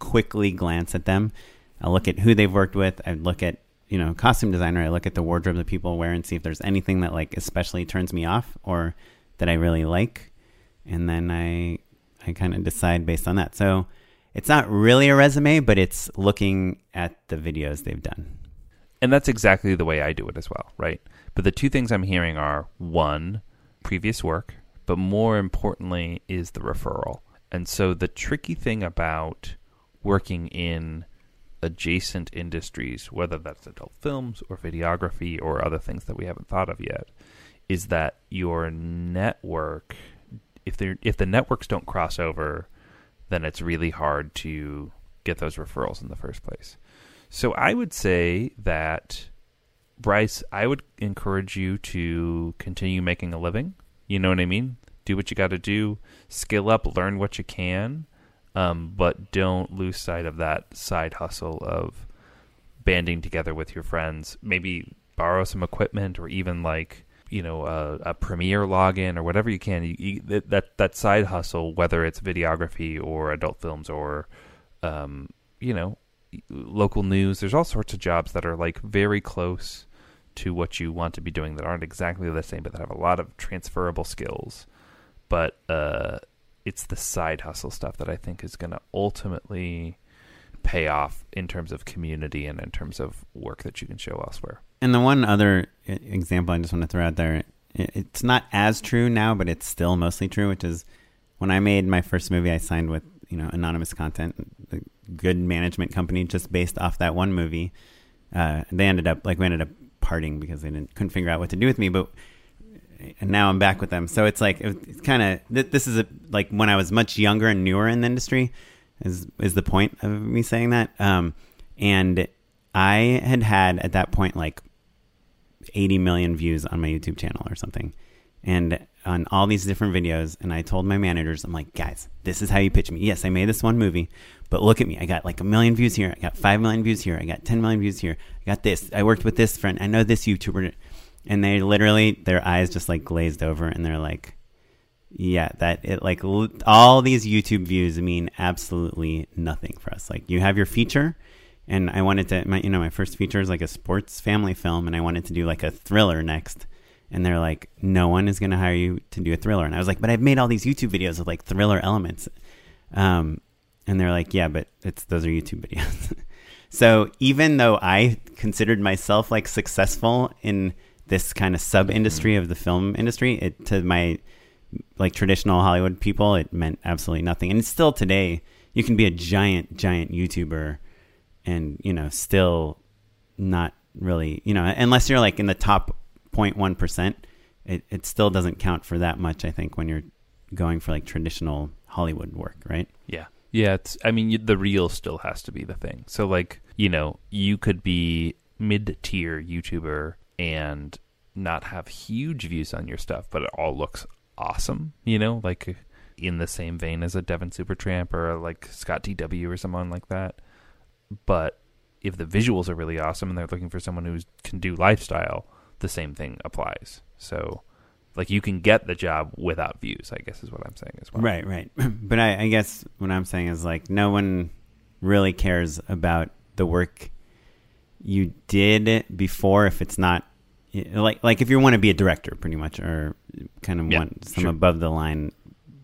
quickly glance at them. I'll look at who they've worked with. I look at, you know, costume designer. I look at the wardrobe that people wear and see if there's anything that like especially turns me off or that I really like, and then I, I kind of decide based on that. So it's not really a resume, but it's looking at the videos they've done. and that's exactly the way I do it as well, right? But the two things I'm hearing are one, previous work, but more importantly is the referral. And so the tricky thing about working in adjacent industries, whether that's adult films or videography or other things that we haven't thought of yet, is that your network if they if the networks don't cross over, then it's really hard to get those referrals in the first place. So I would say that Bryce, I would encourage you to continue making a living. You know what I mean? Do what you got to do, skill up, learn what you can, um, but don't lose sight of that side hustle of banding together with your friends. Maybe borrow some equipment, or even like you know a, a Premiere login or whatever you can. You, you, that- that side hustle, whether it's videography or adult films or um, you know local news. There's all sorts of jobs that are like very close to what you want to be doing that aren't exactly the same, but that have a lot of transferable skills. But uh, it's the side hustle stuff that I think is going to ultimately pay off in terms of community and in terms of work that you can show elsewhere. And the one other example I just want to throw out there, it's not as true now, but it's still mostly true, which is when I made my first movie, I signed with you know anonymous content, a good management company, just based off that one movie. Uh, they ended up like we ended up parting because they didn't couldn't figure out what to do with me, but and now I'm back with them. So it's like it's kind of th- this is a, like when I was much younger and newer in the industry is is the point of me saying that. Um, and I had had at that point like 80 million views on my YouTube channel or something, and on all these different videos. And I told my managers, I'm like, guys, this is how you pitch me. Yes, I made this one movie, but look at me. I got like a million views here. I got five million views here. I got 10 million views here. I got this. I worked with this friend. I know this YouTuber. And they literally, their eyes just like glazed over, and they're like, yeah, that it like l- all these YouTube views mean absolutely nothing for us. Like you have your feature, and I wanted to, my, you know, my first feature is like a sports family film, and I wanted to do like a thriller next. And they're like, no one is going to hire you to do a thriller. And I was like, but I've made all these YouTube videos with like thriller elements. Um, and they're like, yeah, but it's those are YouTube videos. so even though I considered myself like successful in this kind of sub mm-hmm. industry of the film industry, it to my like traditional Hollywood people, it meant absolutely nothing. And still today, you can be a giant, giant YouTuber and, you know, still not really, you know, unless you're like in the top 0.1 percent, it it still doesn't count for that much. I think when you're going for like traditional Hollywood work, right? Yeah. Yeah, it's I mean the reel still has to be the thing. So like, you know, you could be mid-tier YouTuber and not have huge views on your stuff, but it all looks awesome, you know, like in the same vein as a Devin Supertramp or like Scott DW or someone like that. But if the visuals are really awesome and they're looking for someone who can do lifestyle, the same thing applies. So like you can get the job without views, I guess is what I'm saying as well. Right, right. But I, I guess what I'm saying is like no one really cares about the work you did before if it's not like like if you want to be a director pretty much or kind of Yeah, want some sure. above the line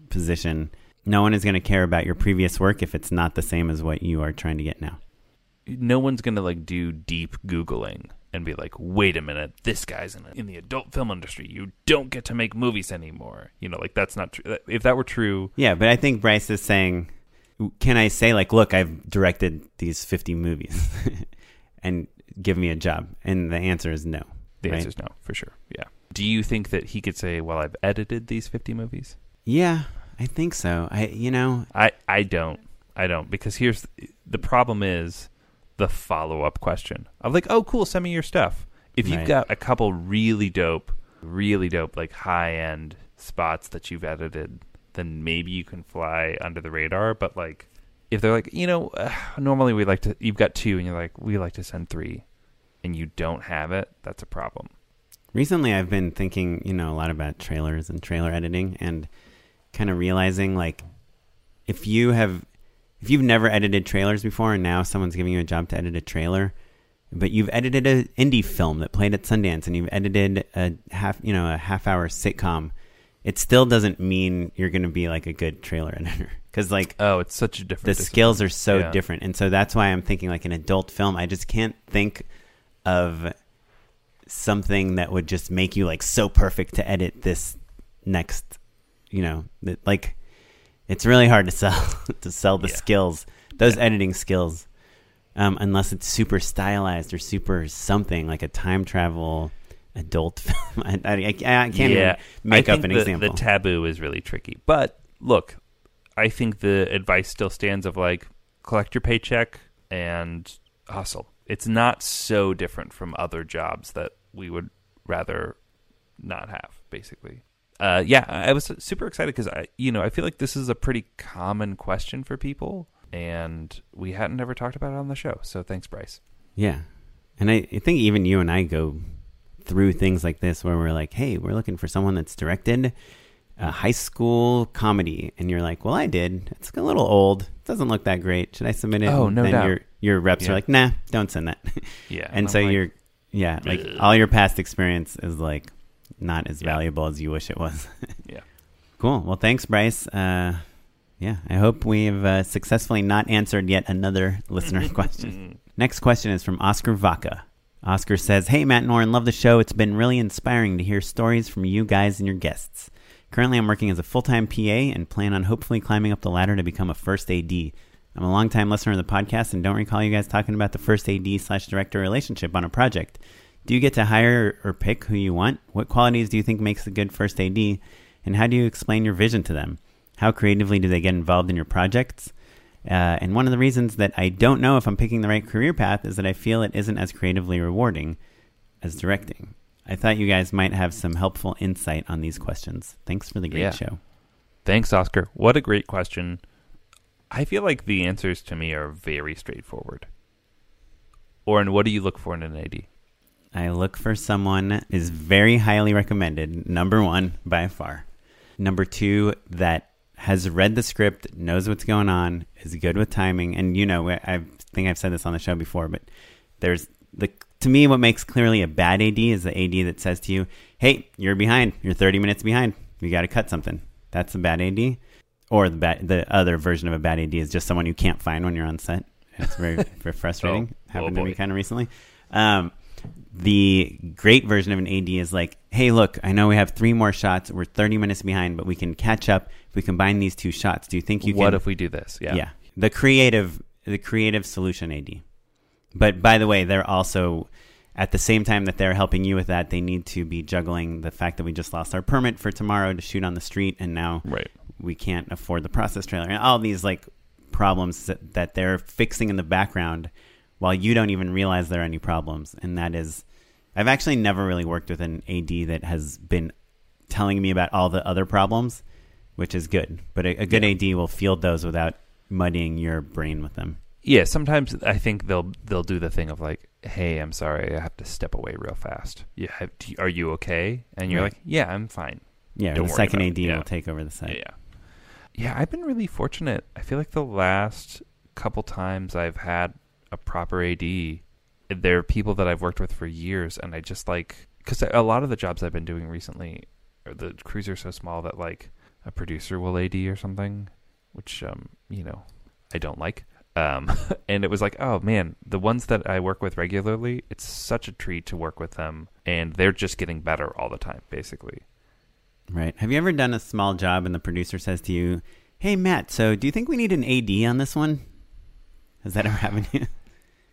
position no one is going to care about your previous work if it's not the same as what you are trying to get now no one's gonna like do deep googling and be like, wait a minute, this guy's in, in the adult film industry. You don't get to make movies anymore. You know, like that's not true. If that were true, yeah but i think bryce is saying can i say like look i've directed these 50 movies and give me a job and the answer is no the right? answer is no for sure. Yeah. Do you think that he could say, well, I've edited these fifty movies? Yeah, I think so. I, you know, I I don't. I don't because here's the problem is the follow up question of like, oh, cool, send me your stuff. If you've Right. got a couple really dope, really dope, like high end spots that you've edited, then maybe you can fly under the radar. But like, if they're like, you know, uh, normally we like to, you've got two, and you're like, we like to send three, and you don't have it, that's a problem. recently I've been thinking, you know, a lot about trailers and trailer editing and kind of realizing like if you have if you've never edited trailers before and now someone's giving you a job to edit a trailer, but you've edited an indie film that played at Sundance and you've edited a half, you know, a half hour sitcom, it still doesn't mean you're going to be like a good trailer editor cuz like Oh, it's such a different. the discipline. skills are so Yeah. different and so that's why i'm thinking like an adult film i just can't think of something that would just make you like so perfect to edit this next you know that like it's really hard to sell to sell the Yeah. skills those editing skills um, unless it's super stylized or super something like a time travel adult film i, I, I can't even make I up an the, example The taboo is really tricky. But look, I think the advice still stands of like collect your paycheck and hustle. It's not so different from other jobs that we would rather not have, basically. Uh, yeah, I was super excited because I, you know, I feel like this is a pretty common question for people, and we hadn't ever talked about it on the show. So thanks, Bryce. Yeah. And I, I think even you and I go through things like this where we're like, hey, we're looking for someone that's directed a high school comedy. And you're like, well, I did. It's a little old. It doesn't look that great. Should I submit it? Oh, no then doubt. Your, reps Yeah. are like, nah, don't send that. Yeah, and so like, you're, yeah, like all your past experience is like not as valuable as you wish it was. Yeah. Cool. Well, thanks, Bryce. Uh, yeah, I hope we've uh, successfully not answered yet another listener question. Next question is from Oscar Vaca. Oscar says, Hey, Matt and Oren, love the show. It's been really inspiring to hear stories from you guys and your guests. Currently, I'm working as a full time PA and plan on hopefully climbing up the ladder to become a first AD. I'm a longtime listener of the podcast and don't recall you guys talking about the first AD slash director relationship on a project. Do you get to hire or pick who you want? What qualities do you think makes a good first AD? And how do you explain your vision to them? How creatively do they get involved in your projects? Uh, and one of the reasons that I don't know if I'm picking the right career path is that I feel it isn't as creatively rewarding as directing. I thought you guys might have some helpful insight on these questions. Thanks for the great Yeah. show. Thanks, Oscar. What a great question. I feel like the answers to me are very straightforward. Oren, what do you look for in an AD? I look for someone is very highly recommended. Number one, by far. Number two, that has read the script, knows what's going on, is good with timing, and you know, I think I've said this on the show before, but there's the to me what makes clearly a bad AD is the AD that says to you, "Hey, you're behind. You're 30 minutes behind. You got to cut something." That's a bad AD. Or the bad, the other version of a bad AD is just someone you can't find when you're on set. It's very, very frustrating. Oh, Happened oh to me kind of recently. Um, the great version of an AD is like, hey, look, I know we have three more shots. We're 30 minutes behind, but we can catch up if we combine these two shots. Do you think you what can? if we do this? Yeah. yeah. The creative, the creative solution AD. But by the way, they're also at the same time that they're helping you with that, they need to be juggling the fact that we just lost our permit for tomorrow to shoot on the street, and now Right. We can't afford the process trailer, and all these like problems that, that they're fixing in the background while you don't even realize there are any problems. And that is, I've actually never really worked with an AD that has been telling me about all the other problems, which is good. But a, a good AD will field those without muddying your brain with them. Yeah, sometimes I think they'll they'll do the thing of like, "Hey, I'm sorry, I have to step away real fast. You have, are you okay?" And you're Right. like, "Yeah, I'm fine." Yeah, Don't the second AD it. Yeah. will take over the site. Yeah. Yeah, I've been really fortunate. I feel like the last couple times I've had a proper AD, there are people that I've worked with for years, and I just like because a lot of the jobs I've been doing recently, the crews are so small that like a producer will AD or something, which um you know I don't like. Um, and it was like, oh man, the ones that I work with regularly, it's such a treat to work with them, and they're just getting better all the time, basically. Right. Have you ever done a small job and the producer says to you, "Hey Matt, so do you think we need an AD on this one?" Has that ever happened to you?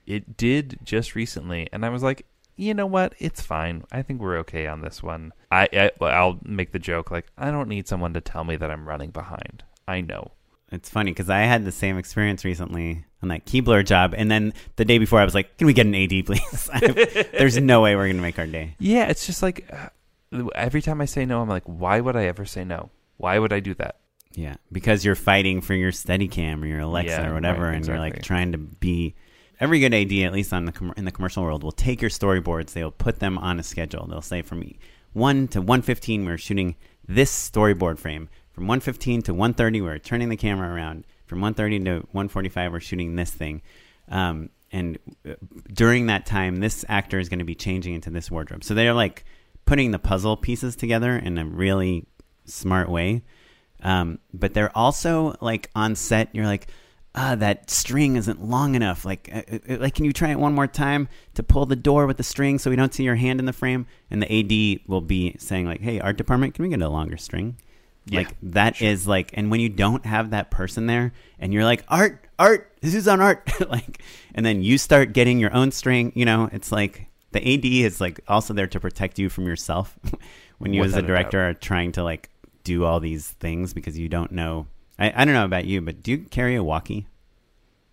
It did just recently, and I was like, you know what? It's fine. I think we're okay on this one. I, I I'll make the joke like I don't need someone to tell me that I'm running behind. I know. It's funny because I had the same experience recently on that Keebler job, and then the day before I was like, "Can we get an AD, please?" There's no way we're gonna make our day. Yeah, it's just like uh, every time I say no, I'm like, why would I ever say no? Why would I do that? Yeah, because you're fighting for your Steadicam or your Alexa Yeah, or whatever, right, and you're like trying to be. Every good AD, at least on the com- in the commercial world, will take your storyboards. They'll put them on a schedule. They'll say from one to one fifteen, we're shooting this storyboard frame. From one fifteen to one thirty, we're turning the camera around. From one thirty to one forty five, we're shooting this thing. Um, and uh, during that time, this actor is going to be changing into this wardrobe. So they're like putting the puzzle pieces together in a really smart way. Um, but they're also like on set. You're like, ah, that string isn't long enough. Like, uh, uh, like, can you try it one more time to pull the door with the string so we don't see your hand in the frame? And the AD will be saying like, hey, art department, can we get a longer string? Yeah, like that is like, and when you don't have that person there, and you're like, art, art, this is on art, like, and then you start getting your own string. You know, it's like the AD is like also there to protect you from yourself when you as Without a a director are trying to like do all these things because you don't know. I, I don't know about you, but do you carry a walkie?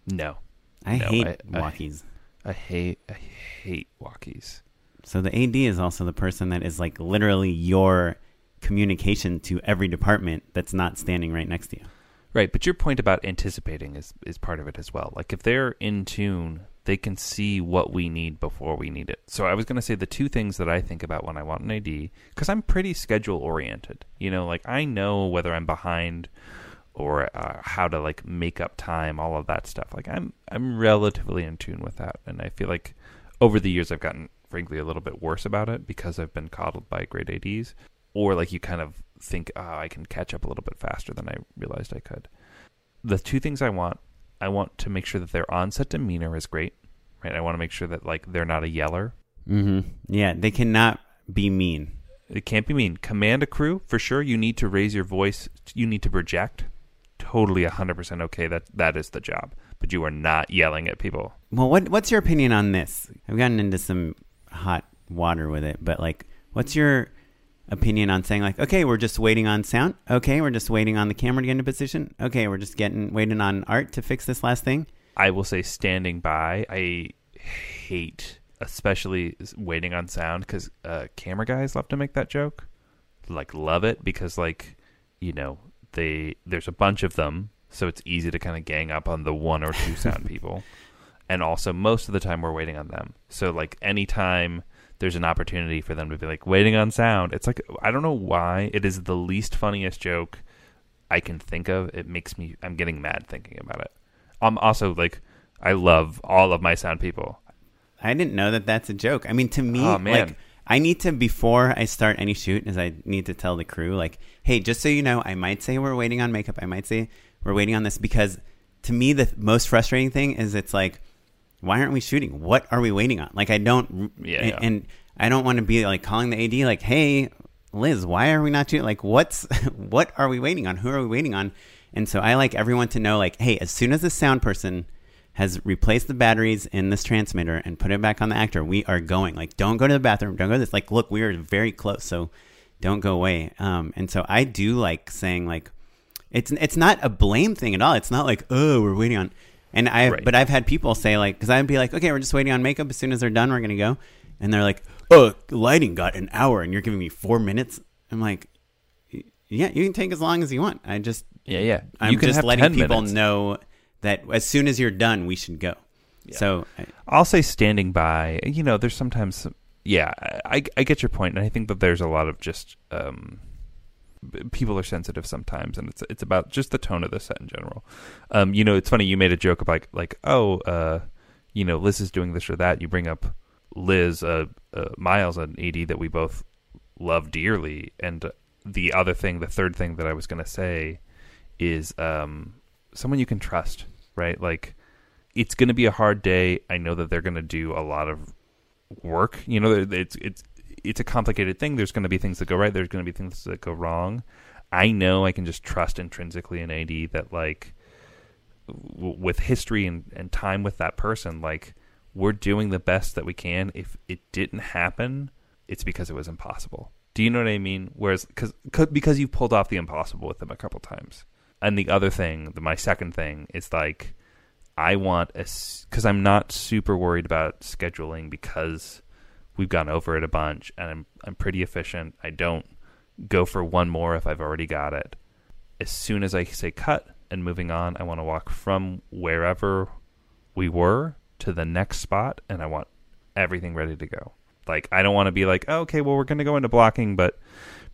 No, I No, hate I- I- walkies. I hate I hate walkies. So the AD is also the person that is like literally your communication to every department that's not standing right next to you. Right, but your point about anticipating is is part of it as well. Like if they're in tune, they can see what we need before we need it. So I was going to say the two things that I think about when I want an AD cuz I'm pretty schedule oriented. You know, like I know whether I'm behind or uh, how to like make up time, all of that stuff. Like I'm I'm relatively in tune with that and I feel like over the years I've gotten frankly a little bit worse about it because I've been coddled by great ADs or like you kind of think, oh, I can catch up a little bit faster than I realized I could. The two things I want, I want to make sure that their onset demeanor is great, right? I want to make sure that like they're not a yeller. Mm-hmm. Yeah, they cannot be mean. It can't be mean. Command a crew for sure. You need to raise your voice. You need to project. Totally, hundred percent okay. That that is the job. But you are not yelling at people. Well, what what's your opinion on this? I've gotten into some hot water with it, but like, what's your opinion on saying like, okay, we're just waiting on sound. Okay, we're just waiting on the camera to get into position. Okay, we're just getting waiting on art to fix this last thing. I will say standing by. I hate, especially waiting on sound, because uh, camera guys love to make that joke. Like, love it because, like, you know, they there's a bunch of them, so it's easy to kind of gang up on the one or two sound people. And also, most of the time, we're waiting on them. So, like, anytime there's an opportunity for them to be like waiting on sound, it's like I don't know why it is the least funniest joke I can think of. It makes me I'm getting mad thinking about it. I'm also like I love all of my sound people. I didn't know that that's a joke. I mean, to me, Oh, like, I need to before I start any shoot, is I need to tell the crew, like, hey, just so you know, I might say we're waiting on makeup. I might say we're waiting on this because to me, the most frustrating thing is it's like, why aren't we shooting? What are we waiting on? Like, I don't, Yeah, and, yeah. and I don't want to be like calling the AD, like, hey, Liz, why are we not shooting? Like, what's, what are we waiting on? Who are we waiting on? And so I like everyone to know, like, hey, as soon as the sound person has replaced the batteries in this transmitter and put it back on the actor. We are going. Like, don't go to the bathroom. Don't go to this. Like, look, we are very close. So don't go away. Um, and so I do like saying like, it's it's not a blame thing at all. It's not like oh we're waiting on, and I Right. but I've had people say like because I'd be like okay we're just waiting on makeup as soon as they're done we're gonna go, and they're like oh lighting got an hour and you're giving me four minutes. I'm like yeah you can take as long as you want. I just Yeah, yeah. I'm just letting people minutes. know that as soon as you're done we should go. So I- I'll say standing by. You know, there's sometimes, yeah, I, I get your point, and I think that there's a lot of just um, people are sensitive sometimes, and it's it's about just the tone of the set in general. Um, you know, it's funny you made a joke about like, like oh, uh, you know, Liz is doing this or that. You bring up Liz, uh, uh, Miles, and AD that we both love dearly, and the other thing, the third thing that I was going to say is um, someone you can trust, right? Like it's going to be a hard day. I know that they're going to do a lot of work. You know, it's it's it's a complicated thing. There's going to be things that go right. There's going to be things that go wrong. I know I can just trust intrinsically in AD that like w- with history and, and time with that person, like we're doing the best that we can. If it didn't happen, it's because it was impossible. Do you know what I mean? Whereas cause, 'cause- because you pulled off the impossible with them a couple times. And the other thing, the, my second thing is like I want a because I'm not super worried about scheduling because we've gone over it a bunch and I'm I'm pretty efficient. I don't go for one more if I've already got it. As soon as I say cut and moving on, I want to walk from wherever we were to the next spot and I want everything ready to go. Like I don't want to be like, oh, okay, well we're going to go into blocking, but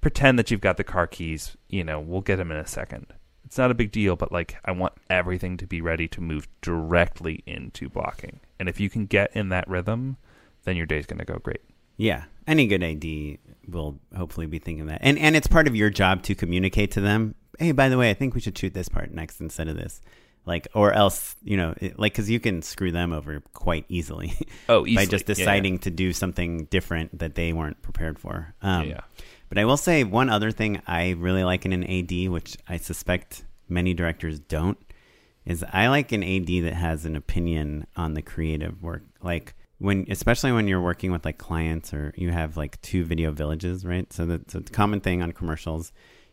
pretend that you've got the car keys. You know, we'll get them in a second. It's not a big deal, but like I want everything to be ready to move directly into blocking. And if you can get in that rhythm, then your day's going to go great. Yeah, any good AD will hopefully be thinking that, and and it's part of your job to communicate to them. Hey, by the way, I think we should shoot this part next instead of this, like, or else you know, it, like, because you can screw them over quite easily. Oh, by easily. just Yeah, yeah. deciding to do something different that they weren't prepared for. Um, Yeah. But I will say one other thing I really like in an AD, which I suspect many directors don't, is I like an AD that has an opinion on the creative work. Like when, especially when you're working with like clients or you have like two video villages, right? So that's a common thing on commercials.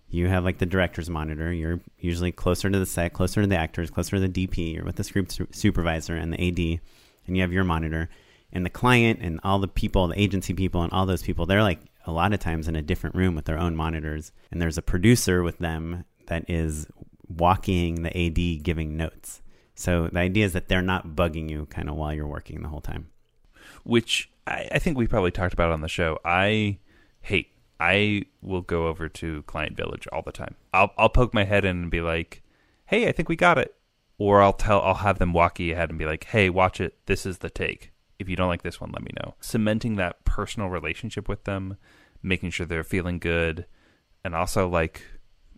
You have like the director's monitor. You're usually closer to the set, closer to the actors, closer to the DP. You're with the script su- supervisor and the AD, and you have your monitor. And the client and all the people, the agency people, and all those people, they're like a lot of times in a different room with their own monitors. And there's a producer with them that is walking the AD giving notes. So the idea is that they're not bugging you kind of while you're working the whole time. Which I, I think we probably talked about on the show. I hate. I will go over to Client Village all the time. I'll I'll poke my head in and be like, "Hey, I think we got it," or I'll tell I'll have them walkie ahead and be like, "Hey, watch it. This is the take. If you don't like this one, let me know." Cementing that personal relationship with them, making sure they're feeling good, and also like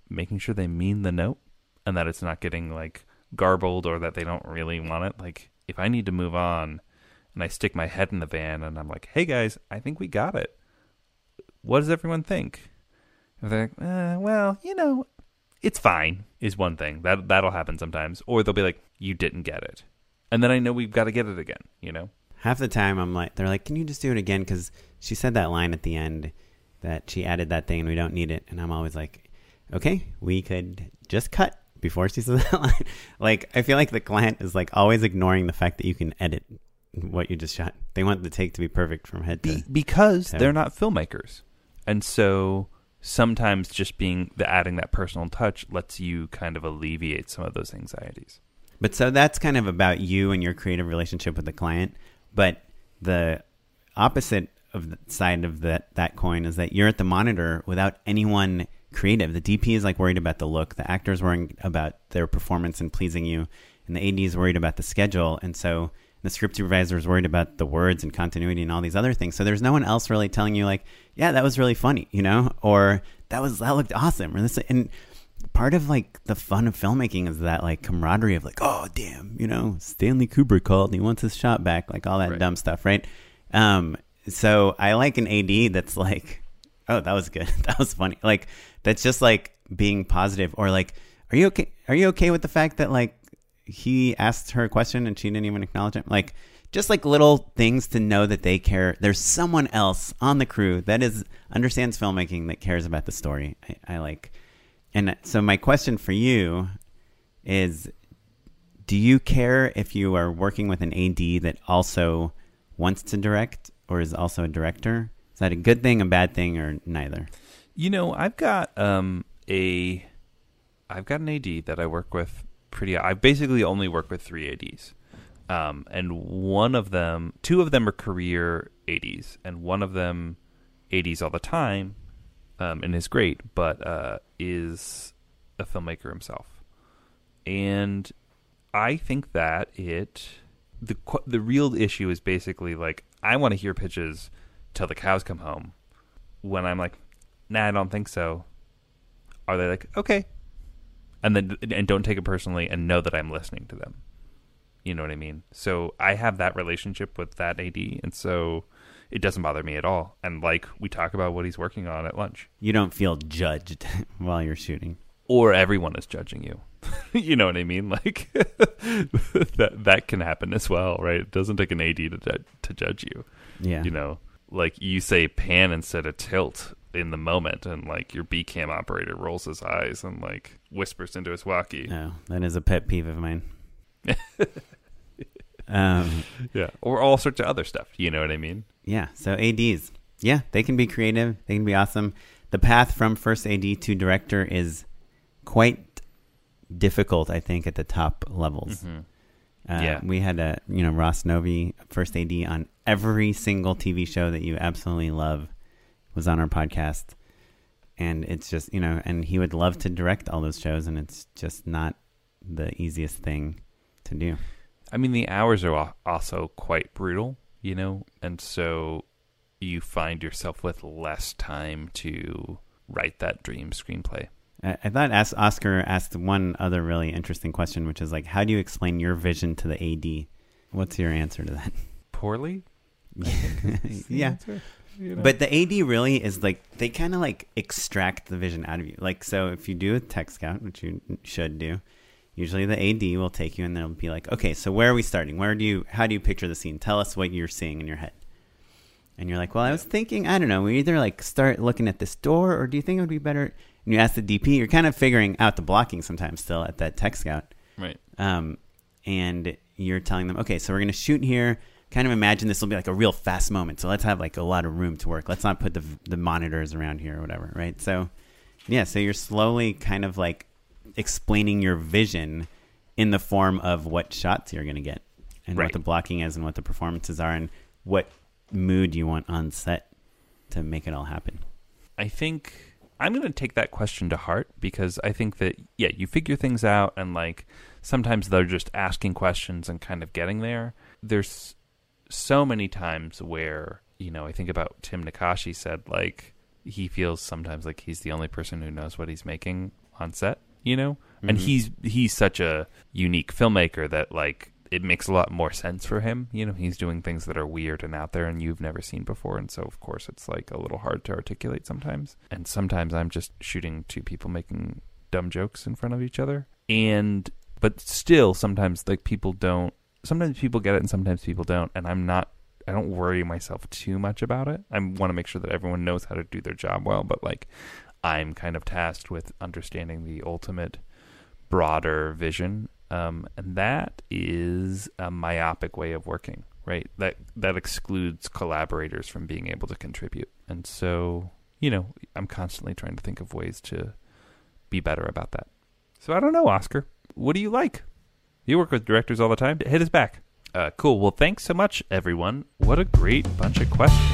making sure they mean the note and that it's not getting like garbled or that they don't really want it. Like if I need to move on and I stick my head in the van and I'm like, "Hey guys, I think we got it. What does everyone think?" And they're like, uh, "Well, you know, it's fine." Is one thing that that'll happen sometimes, or they'll be like, "You didn't get it," and then I know we've got to get it again. You know, Half the time I'm like, they're like, can you just do it again? Because she said that line at the end that she added that thing and we don't need it. And I'm always like, okay, we could just cut before she says that line. like, I feel like the client is like always ignoring the fact that you can edit what you just shot. They want the take to be perfect from head to Be- because So- they're not filmmakers, and so sometimes just being the adding that personal touch lets you kind of alleviate some of those anxieties. But so that's kind of about you and your creative relationship with the client. But the opposite of the side of that that coin is that you're at the monitor without anyone creative. The DP is like worried about the look, the actor's worried about their performance and pleasing you, and the AD is worried about the schedule. And so the script supervisor is worried about the words and continuity and all these other things. So there's no one else really telling you like, yeah, that was really funny, you know, or that was that looked awesome, or this and part of like the fun of filmmaking is that like camaraderie of like, oh damn, you know, Stanley Kubrick called and he wants his shot back, like all that Right. dumb stuff, right? Um, so I like an AD that's like, oh, that was good, that was funny, like that's just like being positive, or like, are you okay? Are you okay with the fact that like he asked her a question and she didn't even acknowledge him. Like just like little things to know that they care. There's someone else on the crew that is understands filmmaking that cares about the story. I, I like, and so my question for you is: Do you care if you are working with an AD that also wants to direct or is also a director? Is that a good thing, a bad thing, or neither? You know, I've got um, a, I've got an AD that I work with pretty. I basically only work with three ADs, um, and one of them, two of them are career ADs, and one of them ADs all the time, um, and is great, but uh, is a filmmaker himself, and I think that it the the real issue is basically like I want to hear pitches till the cows come home. When I'm like, nah, I don't think so. Are they like, okay, and then and don't take it personally and know that I'm listening to them. You know what I mean? So I have that relationship with that AD, and so it doesn't bother me at all. And like we talk about what he's working on at lunch, You don't feel judged while you're shooting. or everyone is judging you. you know what I mean? Like that that can happen as well, right? It doesn't take an AD to to judge you. Yeah. You know, like you say pan instead of tilt in the moment, and like your B cam operator rolls his eyes and like whispers into his walkie. No, that is a pet peeve of mine. um, Yeah, or all sorts of other stuff. You know what I mean? yeah. So ads, yeah, they can be creative. They can be awesome. The path from first AD to director is quite difficult, I think, at the top levels. Uh, Yeah. we had a you know Ross Novi, first AD on every single TV show that you absolutely love, was on our podcast, and it's just you know, and he would love to direct all those shows, and it's just not the easiest thing to do. I mean, the hours are also quite brutal, you know, and so you find yourself with less time to write that dream screenplay. I, I thought As- Oscar asked one other really interesting question, which is like, how do you explain your vision to the AD? What's your answer to that? Poorly, yeah. But the AD really is like they kind of like extract the vision out of you. Like so, if you do a tech scout, which you should do, usually the AD will take you and they'll be like, okay, so where are we starting? Where do you? How do you picture the scene? Tell us what you're seeing in your head. And you're like, well, I was thinking, I don't know, we either like start looking at this door, or do you think it would be better? And you ask the DP, you're kind of figuring out the blocking sometimes still at that tech scout right? um, and you're telling them, okay, so we're going to shoot here. Kind of imagine this will be like a real fast moment. So let's have like a lot of room to work. Let's not put the the monitors around here or whatever, right? So, yeah, so you're slowly kind of like explaining your vision in the form of what shots you're going to get and Right. what the blocking is and what the performances are and what mood you want on set to make it all happen. I think I'm going to take that question to heart because I think that yeah, you figure things out and like sometimes they're just asking questions and kind of getting there. There's so many times where, you know, I think about Tim Nackashi said like he feels sometimes like he's the only person who knows what he's making on set, you know? And mm-hmm. he's he's such a unique filmmaker that like it makes a lot more sense for him. You know, he's doing things that are weird and out there and you've never seen before. And so, of course, it's like a little hard to articulate sometimes. And sometimes I'm just shooting two people making dumb jokes in front of each other. And, but still, sometimes like people don't, sometimes people get it and sometimes people don't. And I'm not, I don't worry myself too much about it. I want to make sure that everyone knows how to do their job well. But like, I'm kind of tasked with understanding the ultimate broader vision um, and that is a myopic way of working right that that excludes collaborators from being able to contribute and so you know i'm constantly trying to think of ways to be better about that so i don't know oscar what do you like you work with directors all the time. Hit us back. Uh, cool. Well thanks so much everyone. What a great bunch of questions.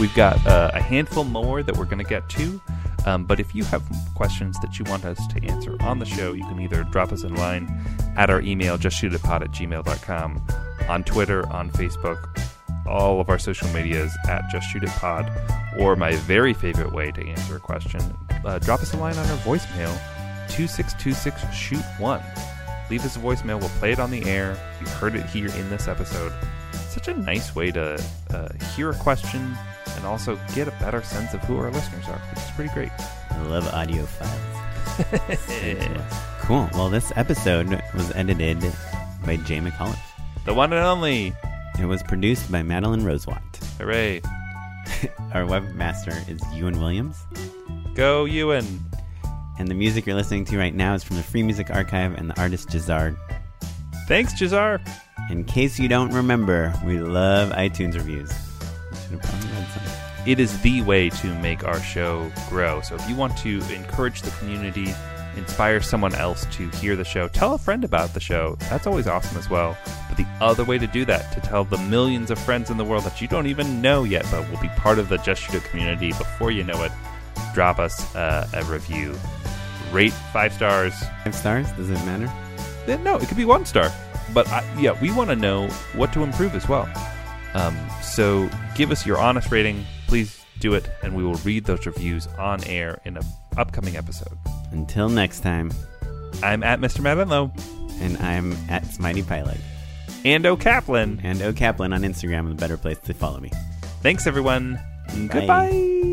We've got uh, a handful more that we're going to get to um, but if you have questions that you want us to answer on the show, you can either drop us a line at our email, justshootitpod at gmail.com, on Twitter, on Facebook, all of our social medias at justshootitpod, or my very favorite way to answer a question, uh, drop us a line on our voicemail, 2626-SHOOT1. Leave us a voicemail, we'll play it on the air. You heard it here in this episode. Such a nice way to uh, hear a question and also get a better sense of who our listeners are, which is pretty great. I love audio files. Cool. Well, this episode was edited by Jay McCullough. The one and only. It was produced by Madeline Rosewatt. Hooray. Our webmaster is Ewan Williams. Go, Ewan. And the music you're listening to right now is from the Free Music Archive and the artist Jazar. Thanks, Jazar. In case you don't remember, we love iTunes reviews. Should have probably read some. It is the way to make our show grow. So if you want to encourage the community, inspire someone else to hear the show, tell a friend about the show. That's always awesome as well. But the other way to do that, to tell the millions of friends in the world that you don't even know yet, but will be part of the Just Shoot It community before you know it, drop us uh, a review. Rate five stars. Five stars? Does it matter? Eh, No, it could be one star. But I, yeah, we want to know what to improve as well. Um, so give us your honest rating. Please do it, and we will read those reviews on air in an upcoming episode. Until next time, I'm at Mr. Mavenlo and I'm at Smitey Pilot. and O Kaplan. And O Kaplan on Instagram the better place to follow me. Thanks, everyone. Bye. Goodbye.